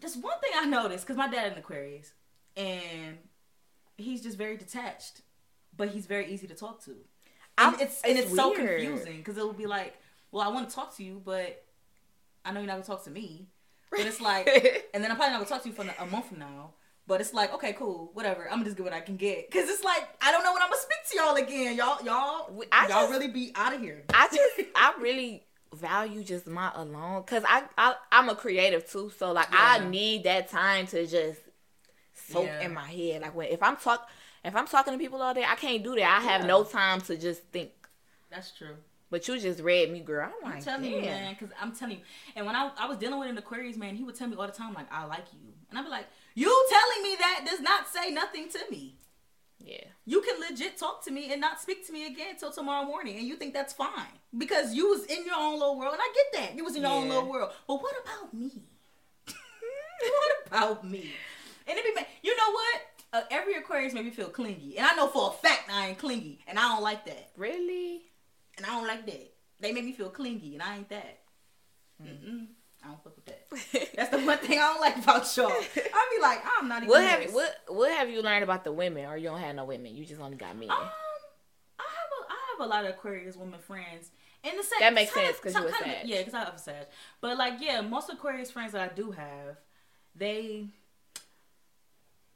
just one thing I noticed because my dad an Aquarius and he's just very detached, but he's very easy to talk to. And I'm- it's and it's it's so confusing because it'll be like, well, I want to talk to you, but I know you're not gonna talk to me. But it's like, and then I'm probably not gonna talk to you for a month from now. But it's like, okay, cool, whatever. I'm gonna just get what I can get, cause it's like I don't know when I'm gonna speak to y'all again. Y'all, y'all, I y'all just- really be out of here. I just I really value just my alone because I, I I'm a creative too. So like I need that time to just soak Yeah. in my head. Like when if I'm talk if I'm talking to people all day, I can't do that. I have Yeah. no time to just think. That's true. But you just read me, girl. I'm I'm like, telling you, damn. man, because I'm telling you. And when I, I was dealing with an Aquarius man, he would tell me all the time, like, I like you. And I'd be like, You telling me that does not say nothing to me. Yeah. You can legit talk to me and not speak to me again until tomorrow morning, and you think that's fine because you was in your own little world, and I get that you was in your own little world. But what about me? what about me? And it be, you know what? Uh, every Aquarius made me feel clingy, and I know for a fact I ain't clingy, and I don't like that, Really? and I don't like that. They make me feel clingy, and I ain't that. Mm-mm. I don't fuck with that. That's the one thing I don't like about y'all. I be like, I'm not even. What have you, what what have you learned about the women, or you don't have no women? You just only got men. Um, I have a I have a lot of Aquarius women friends. And the same, That makes sense 'cause you a kinda- Yeah, because I have a Sag. But like, yeah, most Aquarius friends that I do have, they,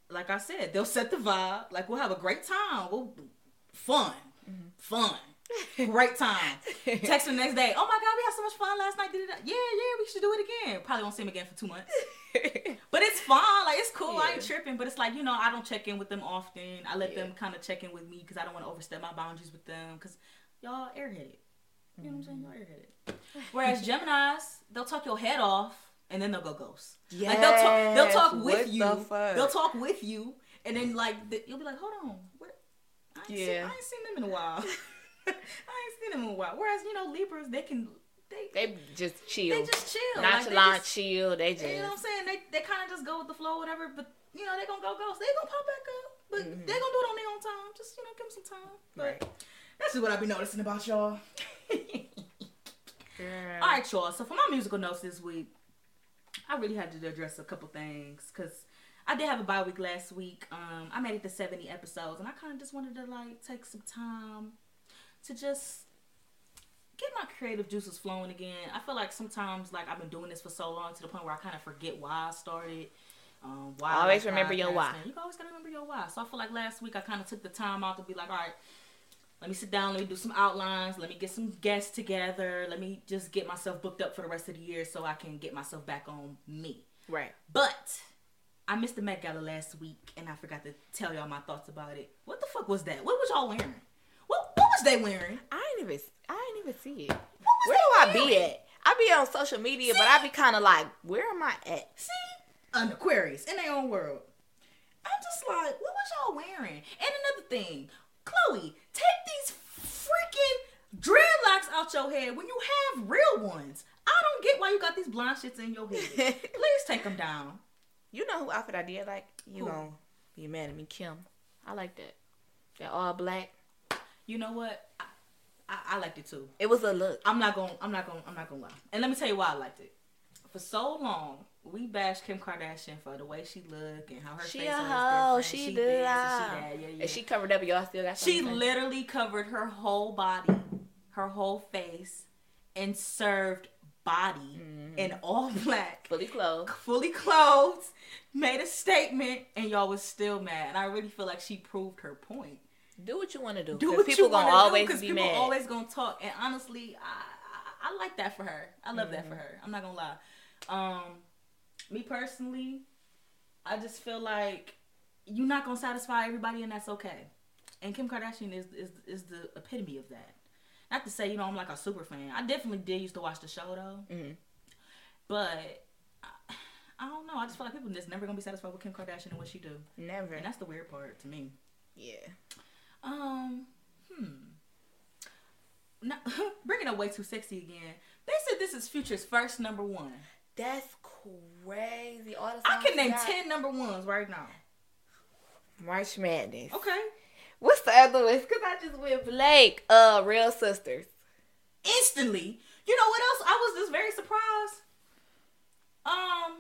like I said, they'll set the vibe. Like we'll have a great time. We'll fun, Mm-hmm. fun, great time. Text the next day. Oh my god, we had so much fun last night. Did it? Yeah, yeah, we should do it again. Probably won't see him again for two months. But it's fun. Like it's cool. I ain't tripping. But it's like you know, I don't check in with them often. I let Yeah. them kind of check in with me because I don't want to overstep my boundaries with them. Because y'all airheaded. You know what I'm saying? Y'all airheaded. Mm-hmm. Whereas Gemini's, they'll talk your head off and then they'll go ghost. like they'll talk. They'll talk Yes, with what you. the fuck? They'll talk with you, and then like the, you'll be like, hold on, what? I ain't, seen, Yeah. I ain't seen them in a while. I ain't seen them in a while. Whereas you know Libras, they can. They, they just chill, they just chill. Like, nonchalant, just- chill. They just you know what I'm saying? They they kind of just go with the flow, whatever. But you know they gonna go ghost. They gonna pop back up, but Mhm. they gonna do it on their own time. Just you know, give them some time. But Right. that's just what I be noticing about y'all. All right, y'all. So for my musical notes this week, I really had to address a couple things because I did have a bye week last week. Um, I made it to 70 episodes, and I kind of just wanted to like take some time to just get my creative juices flowing again. I feel like sometimes like I've been doing this for so long to the point where I kind of forget why I started. Um, why I Always remember your why. You always gotta remember your why. So I feel like last week I kind of took the time out to be like, all right, let me sit down, let me do some outlines, let me get some guests together, let me just get myself booked up for the rest of the year so I can get myself back on me. Right. But I missed the Met Gala last week and I forgot to tell y'all my thoughts about it. What the fuck was that? What was y'all wearing? What they wearing? I ain't even I ain't even see it. Where do I be at? I be on social media, but I be kind of like, where am I at? See? An Aquarius in their own world. I'm just like, what was y'all wearing? And another thing, Chloe, take these freaking dreadlocks out your head when you have real ones. I don't get why you got these blonde shits in your head. Please take them down. You know who outfit I did like? You Who? gonna be mad at me, Kim. I like that. They're all black. You know what? I, I, I liked it too. It was a look. I'm not gonna I'm not gonna I'm not gonna lie. And let me tell you why I liked it. For so long, we bashed Kim Kardashian for the way she looked and how her She face a hoe. She this did and she that. Yeah, yeah. And she covered up. Y'all still got. She literally covered her whole body, her whole face, and served body Mm-hmm. in all black, fully clothed. fully clothed, made a statement, and y'all was still mad. And I really feel like she proved her point. Do what you want to do. Do what people you want gonna to always do because be people mad. always gonna talk. And honestly, I, I I like that for her. I love that for Mm-hmm. her. I'm not gonna lie. Um, me personally, I just feel like you're not gonna satisfy everybody, and that's okay. And Kim Kardashian is is is the epitome of that. Not to say you know I'm like a super fan. I definitely did used to watch the show though, Mhm. but. I, I don't know. I just feel like people just never gonna be satisfied with Kim Kardashian and what she do, Never. and that's the weird part to me. Yeah. Um, hmm. Now, bringing it way too sexy again. They said this is Future's first number one. That's crazy. All the I can name got. ten number ones right now. March Madness. Okay. What's the other ones? Cause I just went Blake. Uh, Real Sisters. Instantly. You know what else? I was just very surprised. Um,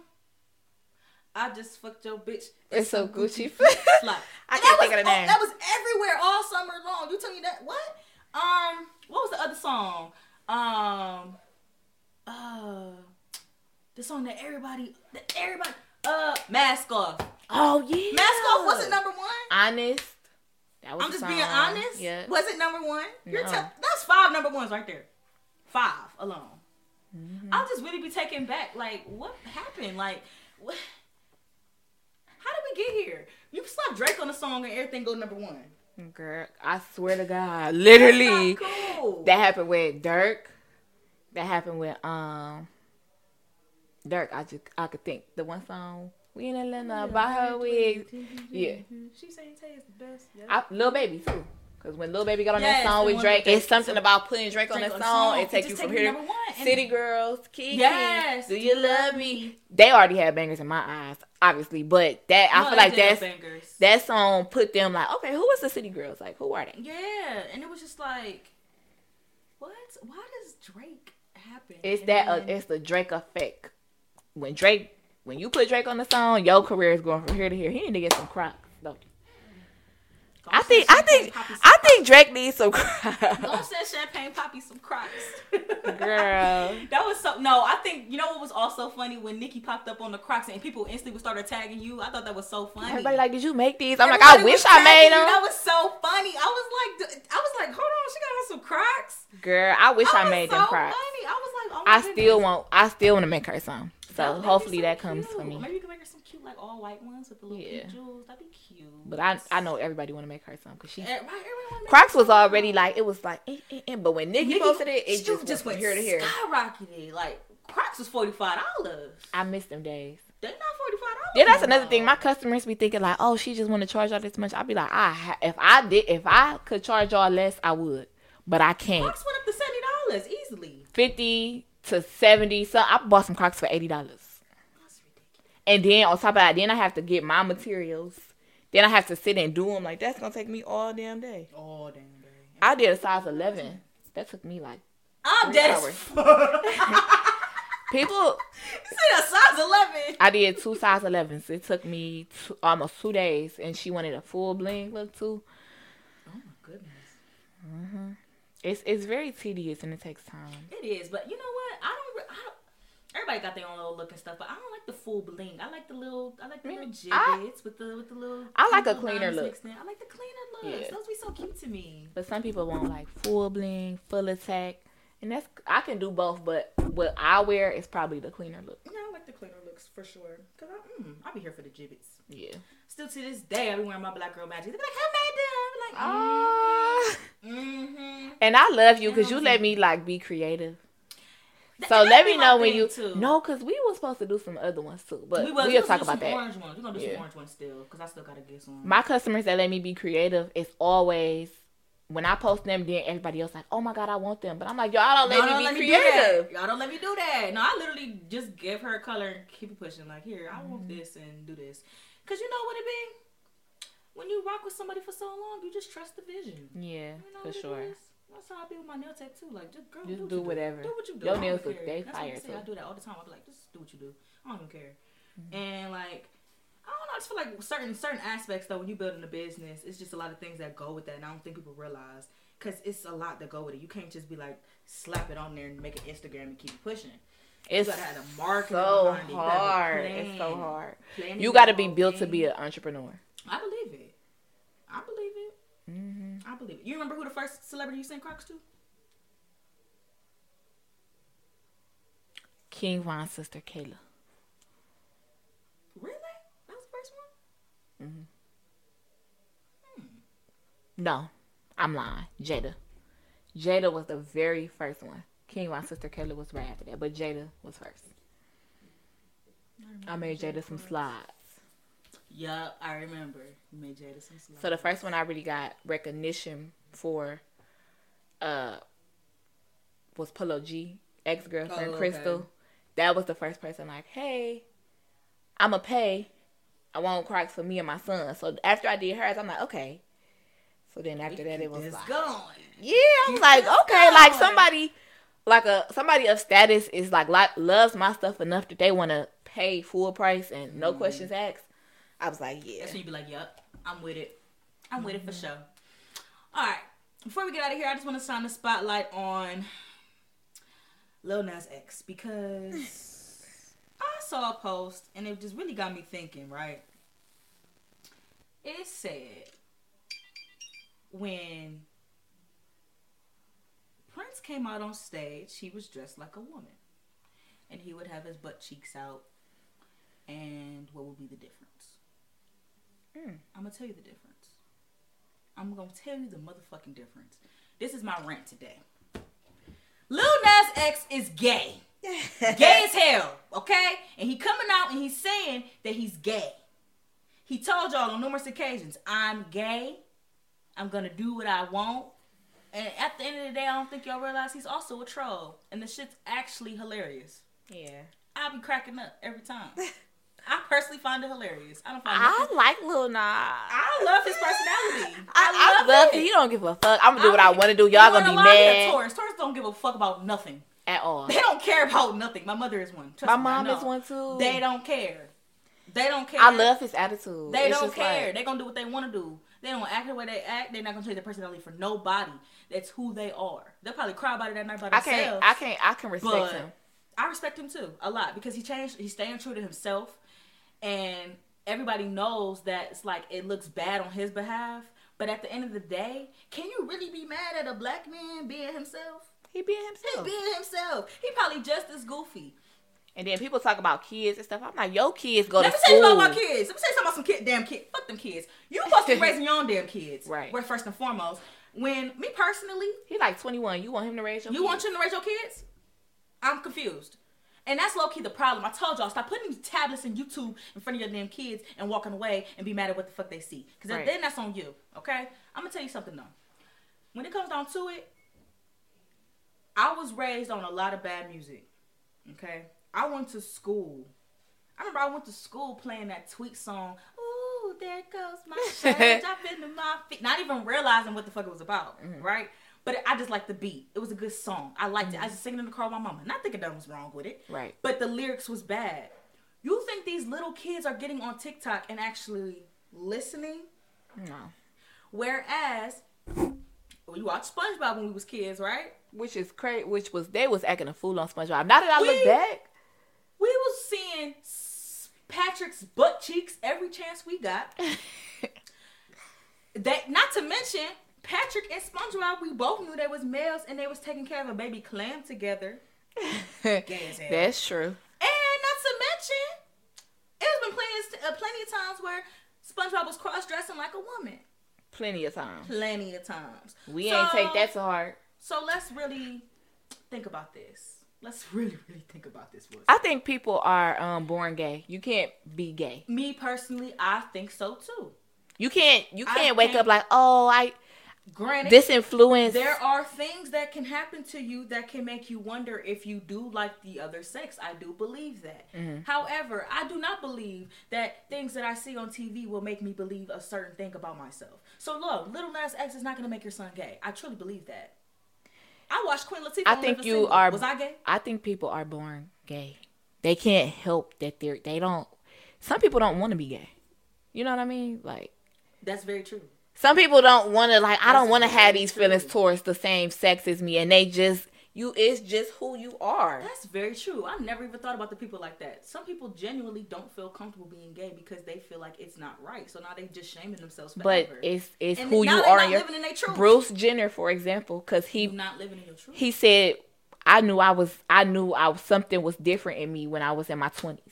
I just fucked your bitch. It's so Gucci. Fly. I can't think was- of the oh, name. That was everywhere all summer long. You tell me that what? Um, what was the other song? Um, uh, the song that everybody, that everybody, uh, mask off. Oh yeah. Mask off wasn't number one. Honest. That was I'm just being honest. Yeah. Was it number one? You're No. tell- that's five number ones right there. Five alone. Mm-hmm. I'll just really be taken back. Like, what happened? Like, what? How did we get here? You slap Drake on the song and everything go number one. Girl, I swear to God, literally, cool. that happened with Durk. That happened with um Durk. I just I could think the one song We in Atlanta. Buy her wigs. Yeah. She saying Tay is the best. Yeah. I, Lil Baby too. Cause when Lil Baby got on Yes, that song with Drake, it's something about putting Drake, on Drake the on the song. It takes you from here. City Girls, Kiki. Yes. Do you love me? They already had bangers in my eyes, obviously, but that I feel like that's bangers. that song put them like, okay, who was the City Girls? Like, who are they? Yeah, and it was just like, what? Why does Drake happen? It's And that uh, it's the Drake effect. When Drake, when you put Drake on the song, your career is going from here to here. He need to get some Crocs though. Go I think I think I think Drake needs some Go Crocs. send Champagne Papi some Crocs. Girl. That was so no. I think you know what was also funny when Nicki popped up on the Crocs and people instantly would started tagging you. I thought that was so funny. Everybody like, did you make these? I'm like, I wish I made tagging you. them. That was so funny. I was like, I was like, hold on, she got on some Crocs. Girl, I wish oh, I, was made so them Crocs. Funny. I was like, oh I goodness. still want I still want to make her some. So hopefully that comes cute. for me. Maybe you can make her some cute, like all white ones with the little Yeah. jewels. That'd be cute. But I I know everybody want to make her some because she Eh, Crocs was already like it was like eh, eh, eh, but when Nicki, Nicki- posted it, it just, just went from here to here. Skyrocketed. Like Crocs was forty five dollars. I miss them days. They're not forty five dollars. Yeah, that's another thing. My customers be thinking like, oh, she just want to charge y'all this much. I'd be like, I ha- if I did if I could charge y'all less, I would, but I can't. Crocs went up to seventy dollars easily. Fifty to seventy. So I bought some Crocs for eighty dollars. That's ridiculous. And then on top of that, then I have to get my materials. Then I have to sit and do them. Like that's gonna take me all damn day. Oh damn day. I did a size eleven. That took me like I'm dead. hours. people. You said a size eleven. I did two size 11s. It took me two, almost two days, and she wanted a full bling look too. Oh my goodness. Mm-hmm. It's it's very tedious and it takes time. It is, but you know what? I don't. I don't Everybody got their own little look and stuff, but I don't like the full bling. I like the little, I like the little Mm, I- with the with the little. I like a cleaner look. I like the cleaner looks. Yeah. Those be so cute to me. But some people want like full bling, full attack, and that's I can do both. But what I wear is probably the cleaner look. Yeah, I like the cleaner looks for sure. Cause I, mm, I'll be here for the Jibbitz. Yeah. Still to this day, I be wearing my black girl magic. They be like, "How made them?" Like, Ah. "Mm-hmm." And I love you because you let me like be creative. Th- So let me know when you too. No, because we were supposed to do some other ones too, but we will talk do some about that. Orange ones. We're gonna do some orange ones still, cause I still gotta get some. My customers that let me be creative is always when I post them, then everybody else like, oh my god, I want them. But I'm like, y'all don't let Y'all me don't be let me do creative. that. Y'all don't let me do that. No, I literally just give her a color and keep it pushing. Like, here, I want Mm-hmm. this and do this. Cause you know what it be? When you rock with somebody for so long, you just trust the vision. Yeah, You know for sure. is? That's how I be with my nail tech too. Like, just girl, Just do, do whatever. Do. do what you do. Your nails look- they That's what I fire, say. I do that all the time. I be like, just do what you do. I don't even care. Mm-hmm. And like, I don't know. I just feel like certain certain aspects though, when you building a business, it's just a lot of things that go with that, and I don't think people realize because it's a lot that go with it. You can't just be like slap it on there and make an Instagram and keep pushing. It's you gotta have the marketing so behind it. You gotta have hard. It's so hard. You got to be built to be an entrepreneur. I believe it. I believe it. hmm I believe it. You remember who the first celebrity you sent Crocs to? King Von's sister Kayla. Really? That was the first one. No, I'm lying. Jada. Jada was the very first one. King Von's sister Kayla was right after that, but Jada was first. I made Jada some slides. Yup, I remember. You made Jada some slides. So the first one I really got recognition for uh was Polo G, ex girlfriend Oh, okay. Crystal. That was the first person like, hey, I'ma pay. I want Crocs for me and my son. So after I did hers, I'm like, okay. So then after that, it was like, going. yeah, I was Keep like, okay, like somebody, like a somebody of status is like, like loves my stuff enough that they want to pay full price and no mm-hmm. questions asked. I was like, yeah, That's when you be like, yep, I'm with it. I'm with it for mm-hmm. sure. All right. Before we get out of here, I just want to shine the spotlight on Lil Nas X because I saw a post and it just really got me thinking, right? It said when Prince came out on stage, he was dressed like a woman. And he would have his butt cheeks out. And what would be the difference? Hmm. I'm gonna tell you the difference. I'm gonna tell you the motherfucking difference. This is my rant today. Lil Nas X is gay. gay as hell, okay? And he coming out and he's saying that he's gay. He told y'all on numerous occasions, I'm gay. I'm gonna do what I want. And at the end of the day, I don't think y'all realize he's also a troll. And the shit's actually hilarious. Yeah. I'll be cracking up every time. I personally find it hilarious. I don't find it. I like Lil Nas. I love his personality. I, I love, love it. it. He don't give a fuck. I'm gonna do what I want to do. You Y'all gonna be mad Taurus. Taurus don't give a fuck about nothing. at all. They don't care about nothing. My mother is one. Trust My me, mom is one too. They don't care. They don't care. I love his attitude. They It's don't care. like- They're gonna do what they want to do. They don't act the way they act. They're not gonna change their personality for nobody. That's who they are. They'll probably cry about it that night by themselves. I can't. I can't. I can respect him. I respect him too a lot because he changed. He's staying true to himself, and everybody knows that it's like it looks bad on his behalf. But at the end of the day, can you really be mad at a black man being himself? He being himself. He being himself. He probably just as goofy. And then people talk about kids and stuff. I'm like, yo, kids go Let to me tell you about my kids. Let me tell you something about some kid, damn kid. Fuck them kids. You supposed to be raising your own damn kids. Right. Where first and foremost. When me personally, He like 21. You want him to raise your you kids? want you to raise your kids? I'm confused. And that's low key the problem. I told y'all, stop putting these tablets and YouTube in front of your damn kids and walking away and be mad at what the fuck they see. Because Right. then that's on you, okay? I'm gonna tell you something though. When it comes down to it, I was raised on a lot of bad music, okay? I went to school. I remember I went to school playing that Tweet song. Ooh, there goes my shirt, drop into my feet. Not even realizing what the fuck it was about, mm-hmm. right? But I just liked the beat. It was a good song. I liked it. I mm-hmm. was singing in the car with my mama. Not thinking nothing was wrong with it. Right. But the lyrics was bad. You think these little kids are getting on TikTok and actually listening? No. Whereas we watched SpongeBob when we was kids, right? Which is crazy. Which was they was acting a fool on SpongeBob. Now that I We- look back, We was seeing Patrick's butt cheeks every chance we got. That not to mention Patrick and SpongeBob, we both knew they was males and they was taking care of a baby clam together. Gay as hell. that's true. And not to mention, it's been plenty of, uh, plenty of times where SpongeBob was cross dressing like a woman. Plenty of times. Plenty of times. We So- ain't take that to heart. So let's really think about this. Let's really, really think about this. I think people are um, born gay. You can't be gay. Me personally, I think so too. You can't. You can't wake can't- up like, oh, I Granted, this influence. there are things that can happen to you that can make you wonder if you do like the other sex. I do believe that. Mm-hmm. However, I do not believe that things that I see on TV will make me believe a certain thing about myself. So look, Little Nas X is not going to make your son gay. I truly believe that. I watched Queen Latifah. I think you Single. are. Was I gay? I think people are born gay. They can't help that they're. They don't. Some people don't want to be gay. You know what I mean? Like That's very true. some people don't want to. Like I don't want to have these true. feelings towards the same sex as me, and they just you. It's just who you are. That's very true. I never even thought about the people like that. Some people genuinely don't feel comfortable being gay because they feel like it's not right. So now they just shaming themselves But it's it's And who now you are. not your, living in their truth. Bruce Jenner, for example, because he you not living in your truth. he said I knew I was I knew I was something was different in me when I was in my twenties.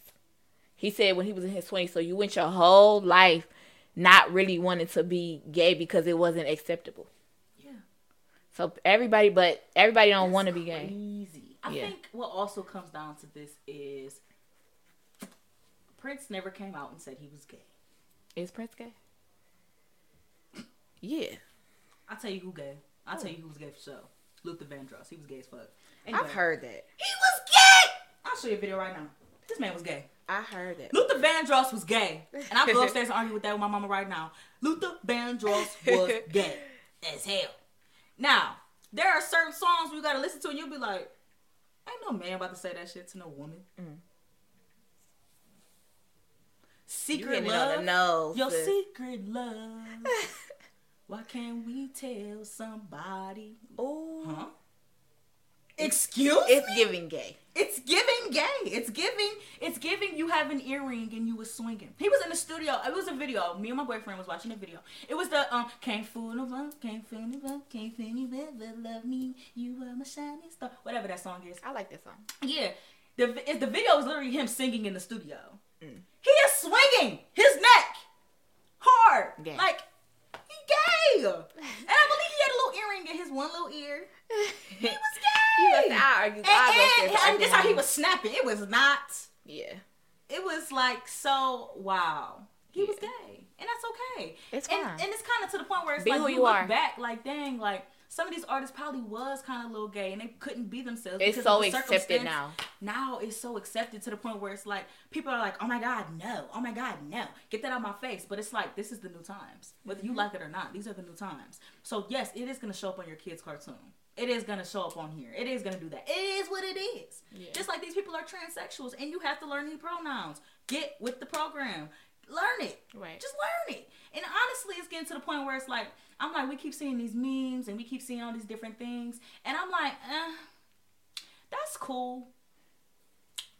He said when he was in his twenties, so you went your whole life not really wanting to be gay because it wasn't acceptable. So everybody, but everybody don't want to be gay. Crazy. I Yeah. think what also comes down to this is Prince never came out and said he was gay. Is Prince gay? Yeah, I'll tell you who gay. I'll tell you who was gay for sure. Luther Vandross. He was gay as fuck. Anyway, I've heard that. He was gay! I'll show you a video right now. This man was gay. I heard that. Luther Vandross was gay. And I'll go upstairs and argue with that with my mama right now. Luther Vandross was gay as hell. Now, there are certain songs you gotta listen to and you'll be like, ain't no man about to say that shit to no woman. Mm. Secret hitting it on the love. Your sis. secret love. Why can't we tell somebody? Oh, Huh? Excuse It's me? giving gay. It's giving gay. It's giving. It's giving. You have an earring and you was swinging. He was in the studio. It was a video. Me and my boyfriend was watching a video. It was the um. Can't fool no one. Can't fool no one. Can't fool no one. Love me. You are my shining star. Whatever that song is. I like that song. Yeah. The the video is literally him singing in the studio. Mm. He is swinging his neck hard. Gay. Like he gay. And I believe he had a little earring in his one little ear. He was gay. You say, I argue. And, I and, and argue this how he was snapping. It was not. Yeah, It was like so. Wow, he was gay, and that's okay. it's and, fine. and it's kind of to the point where it's Be like you, you look are. back, like dang, like some of these artists probably was kind of a little gay, and they couldn't be themselves. it's because so of the accepted now. Now it's so accepted to the point where it's like people are like, "Oh my God, no! Oh my God, no! Get that out of my face!" But it's like this is the new times, whether Mm-hmm. you like it or not. These are the new times. So yes, it is gonna show up on your kid's cartoon. It is gonna show up on here. It is gonna do that. It is what it is. Yeah. Just like these people are transsexuals, and you have to learn these pronouns. Get with the program. Learn it. Right. Just learn it. And honestly, it's getting to the point where it's like, I'm like, we keep seeing these memes and we keep seeing all these different things. And I'm like, eh, that's cool.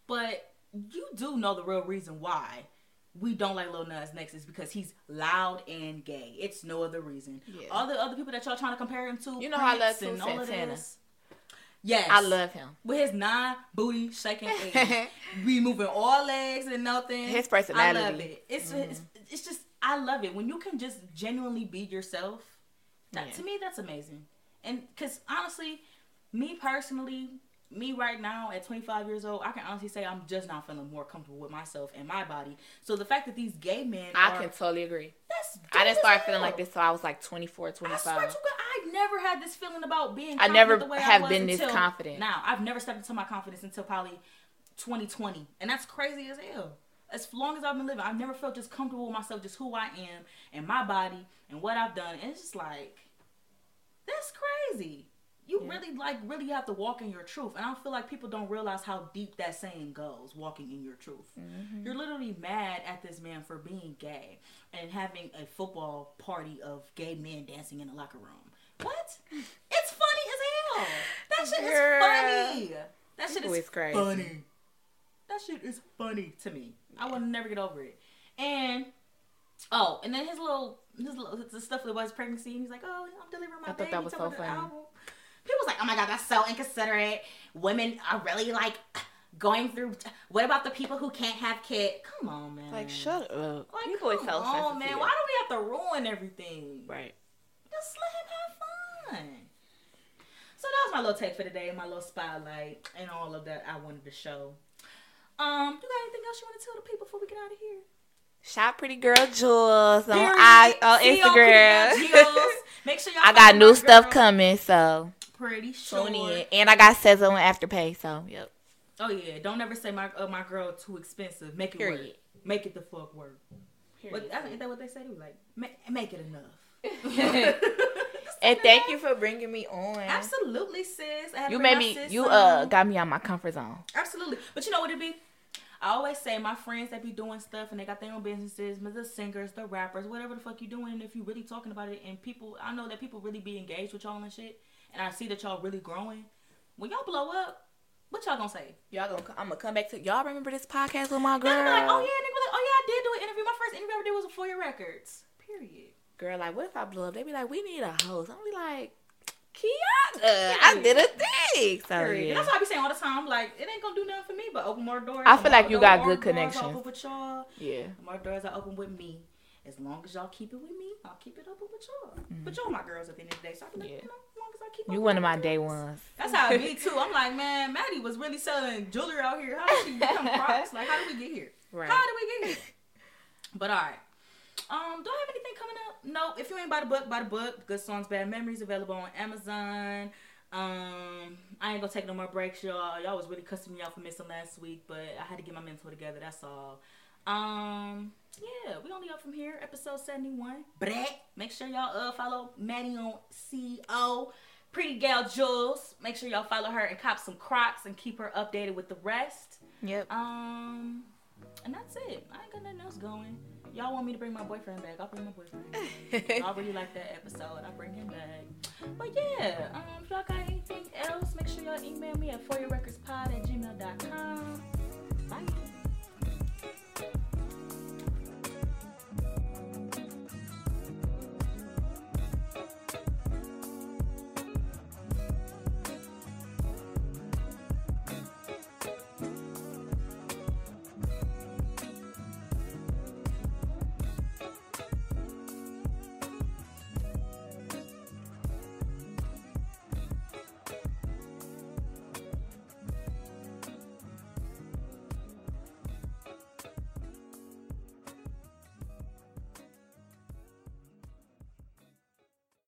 But you do know the real reason why we don't like Lil Nas X is because he's loud and gay. It's no other reason. Yeah. All the other people that y'all trying to compare him to, You know how I love Prince and all of Santana. this. Yes. I love him. with his nine booty shaking we moving all legs and nothing. His personality. I love it. It's, mm-hmm. it's it's just I love it when you can just genuinely be yourself. That Yeah. to me that's amazing. And cuz honestly, me personally, me right now at 25 years old, I can honestly say I'm just not feeling more comfortable with myself and my body. So the fact that these gay men I are, can totally agree. that's I didn't start feeling like this till I was like 24, 25. I swear to 25. God, I never had this feeling about being. I never the way have was been this confident. Now I've never stepped into my confidence until probably 2020, and that's crazy as hell. As long as I've been living, I've never felt just comfortable with myself, just who I am and my body and what I've done, and it's just like that's crazy. You Yeah. really like really have to walk in your truth, and I don't feel like people don't realize how deep that saying goes. Walking in your truth. Mm-hmm. You're literally mad at this man for being gay and having a football party of gay men dancing in the locker room. What? It's funny as hell. That shit is funny. That shit is crazy. funny. That shit is funny to me. I will never get over it. And oh, and then his little his little the stuff that was pregnancy. He's like, oh, I'm delivering my I thought baby. that was so the funny. album. People was like, oh my god, that's so inconsiderate. Women are really like going through. What about the people who can't have kids? Come on, man. Like, shut up. Like, People is come so on, man. Why do we have to ruin everything? Right. Just let him have fun. So that was my little take for today, my little spotlight, and all of that I wanted to show. Um, you got anything else you want to tell the people before we get out of here? Shop Pretty Girl Jules on, I, on Instagram. Pretty Girl Jules. Make sure y'all I got new stuff girl. coming, so Pretty sure. tune in. And I got Sezzle and Afterpay, so yep. Oh yeah, don't ever say my uh, my girl too expensive. Make it work. Make it the fuck work. Period. that's, is that what they say? They like, make, make it enough. And thank you for bringing me on. Absolutely, sis. I You made me. You uh got me out my comfort zone. Absolutely. But you know what it be? I always say my friends that be doing stuff and they got their own businesses, the singers, the rappers, whatever the fuck you doing, and if you really talking about it and people I know that people really be engaged with y'all and shit, and I see that y'all really growing. When y'all blow up, what y'all gonna say? Y'all gonna. I'm gonna come back to. Y'all remember this podcast with my They're girl? be like, oh yeah, be like, oh yeah, I did do an interview. My first interview I ever did was for your records. Period. Girl, like, what if I blow up? They be like, we need a host. I'm be like, Kiana, I did a thing. So Period. yeah. That's what I be saying all the time. Like, it ain't gonna do nothing for me, but open more doors. I feel like you got good connections. Open with y'all. Yeah. More doors are open with me. As long as y'all keep it with me, I'll keep it open with y'all. But y'all my girls at the end of the day, so I can, Mm-hmm. Yeah. you know, as long as I keep You one of my day ones. That's how it be too. I'm like, man, Maddie was really selling jewelry out here. How did she become Crocs? Like, how did we get here? Right. How did we get here? But all right. Um, do I have anything coming up? Nope. If you ain't buy the book, buy the book. Good songs, bad memories, available on Amazon. Um, I ain't gonna take no more breaks, y'all. Y'all was really cussing me out for missing last week, but I had to get my mental together. That's all. Um, yeah, we only up from here, episode seventy one. Brett, make sure y'all uh follow Maddie on CO. Pretty gal Jules. Make sure y'all follow her and cop some Crocs and keep her updated with the rest. Yep. Um, and that's it. I ain't got nothing else going. Y'all want me to bring my boyfriend back? I'll bring my boyfriend. back. I really like that episode. I'll bring him back. But yeah, um, if y'all got anything else, make sure y'all email me at foryourrecordspod at gmail.com. Bye. Thank you.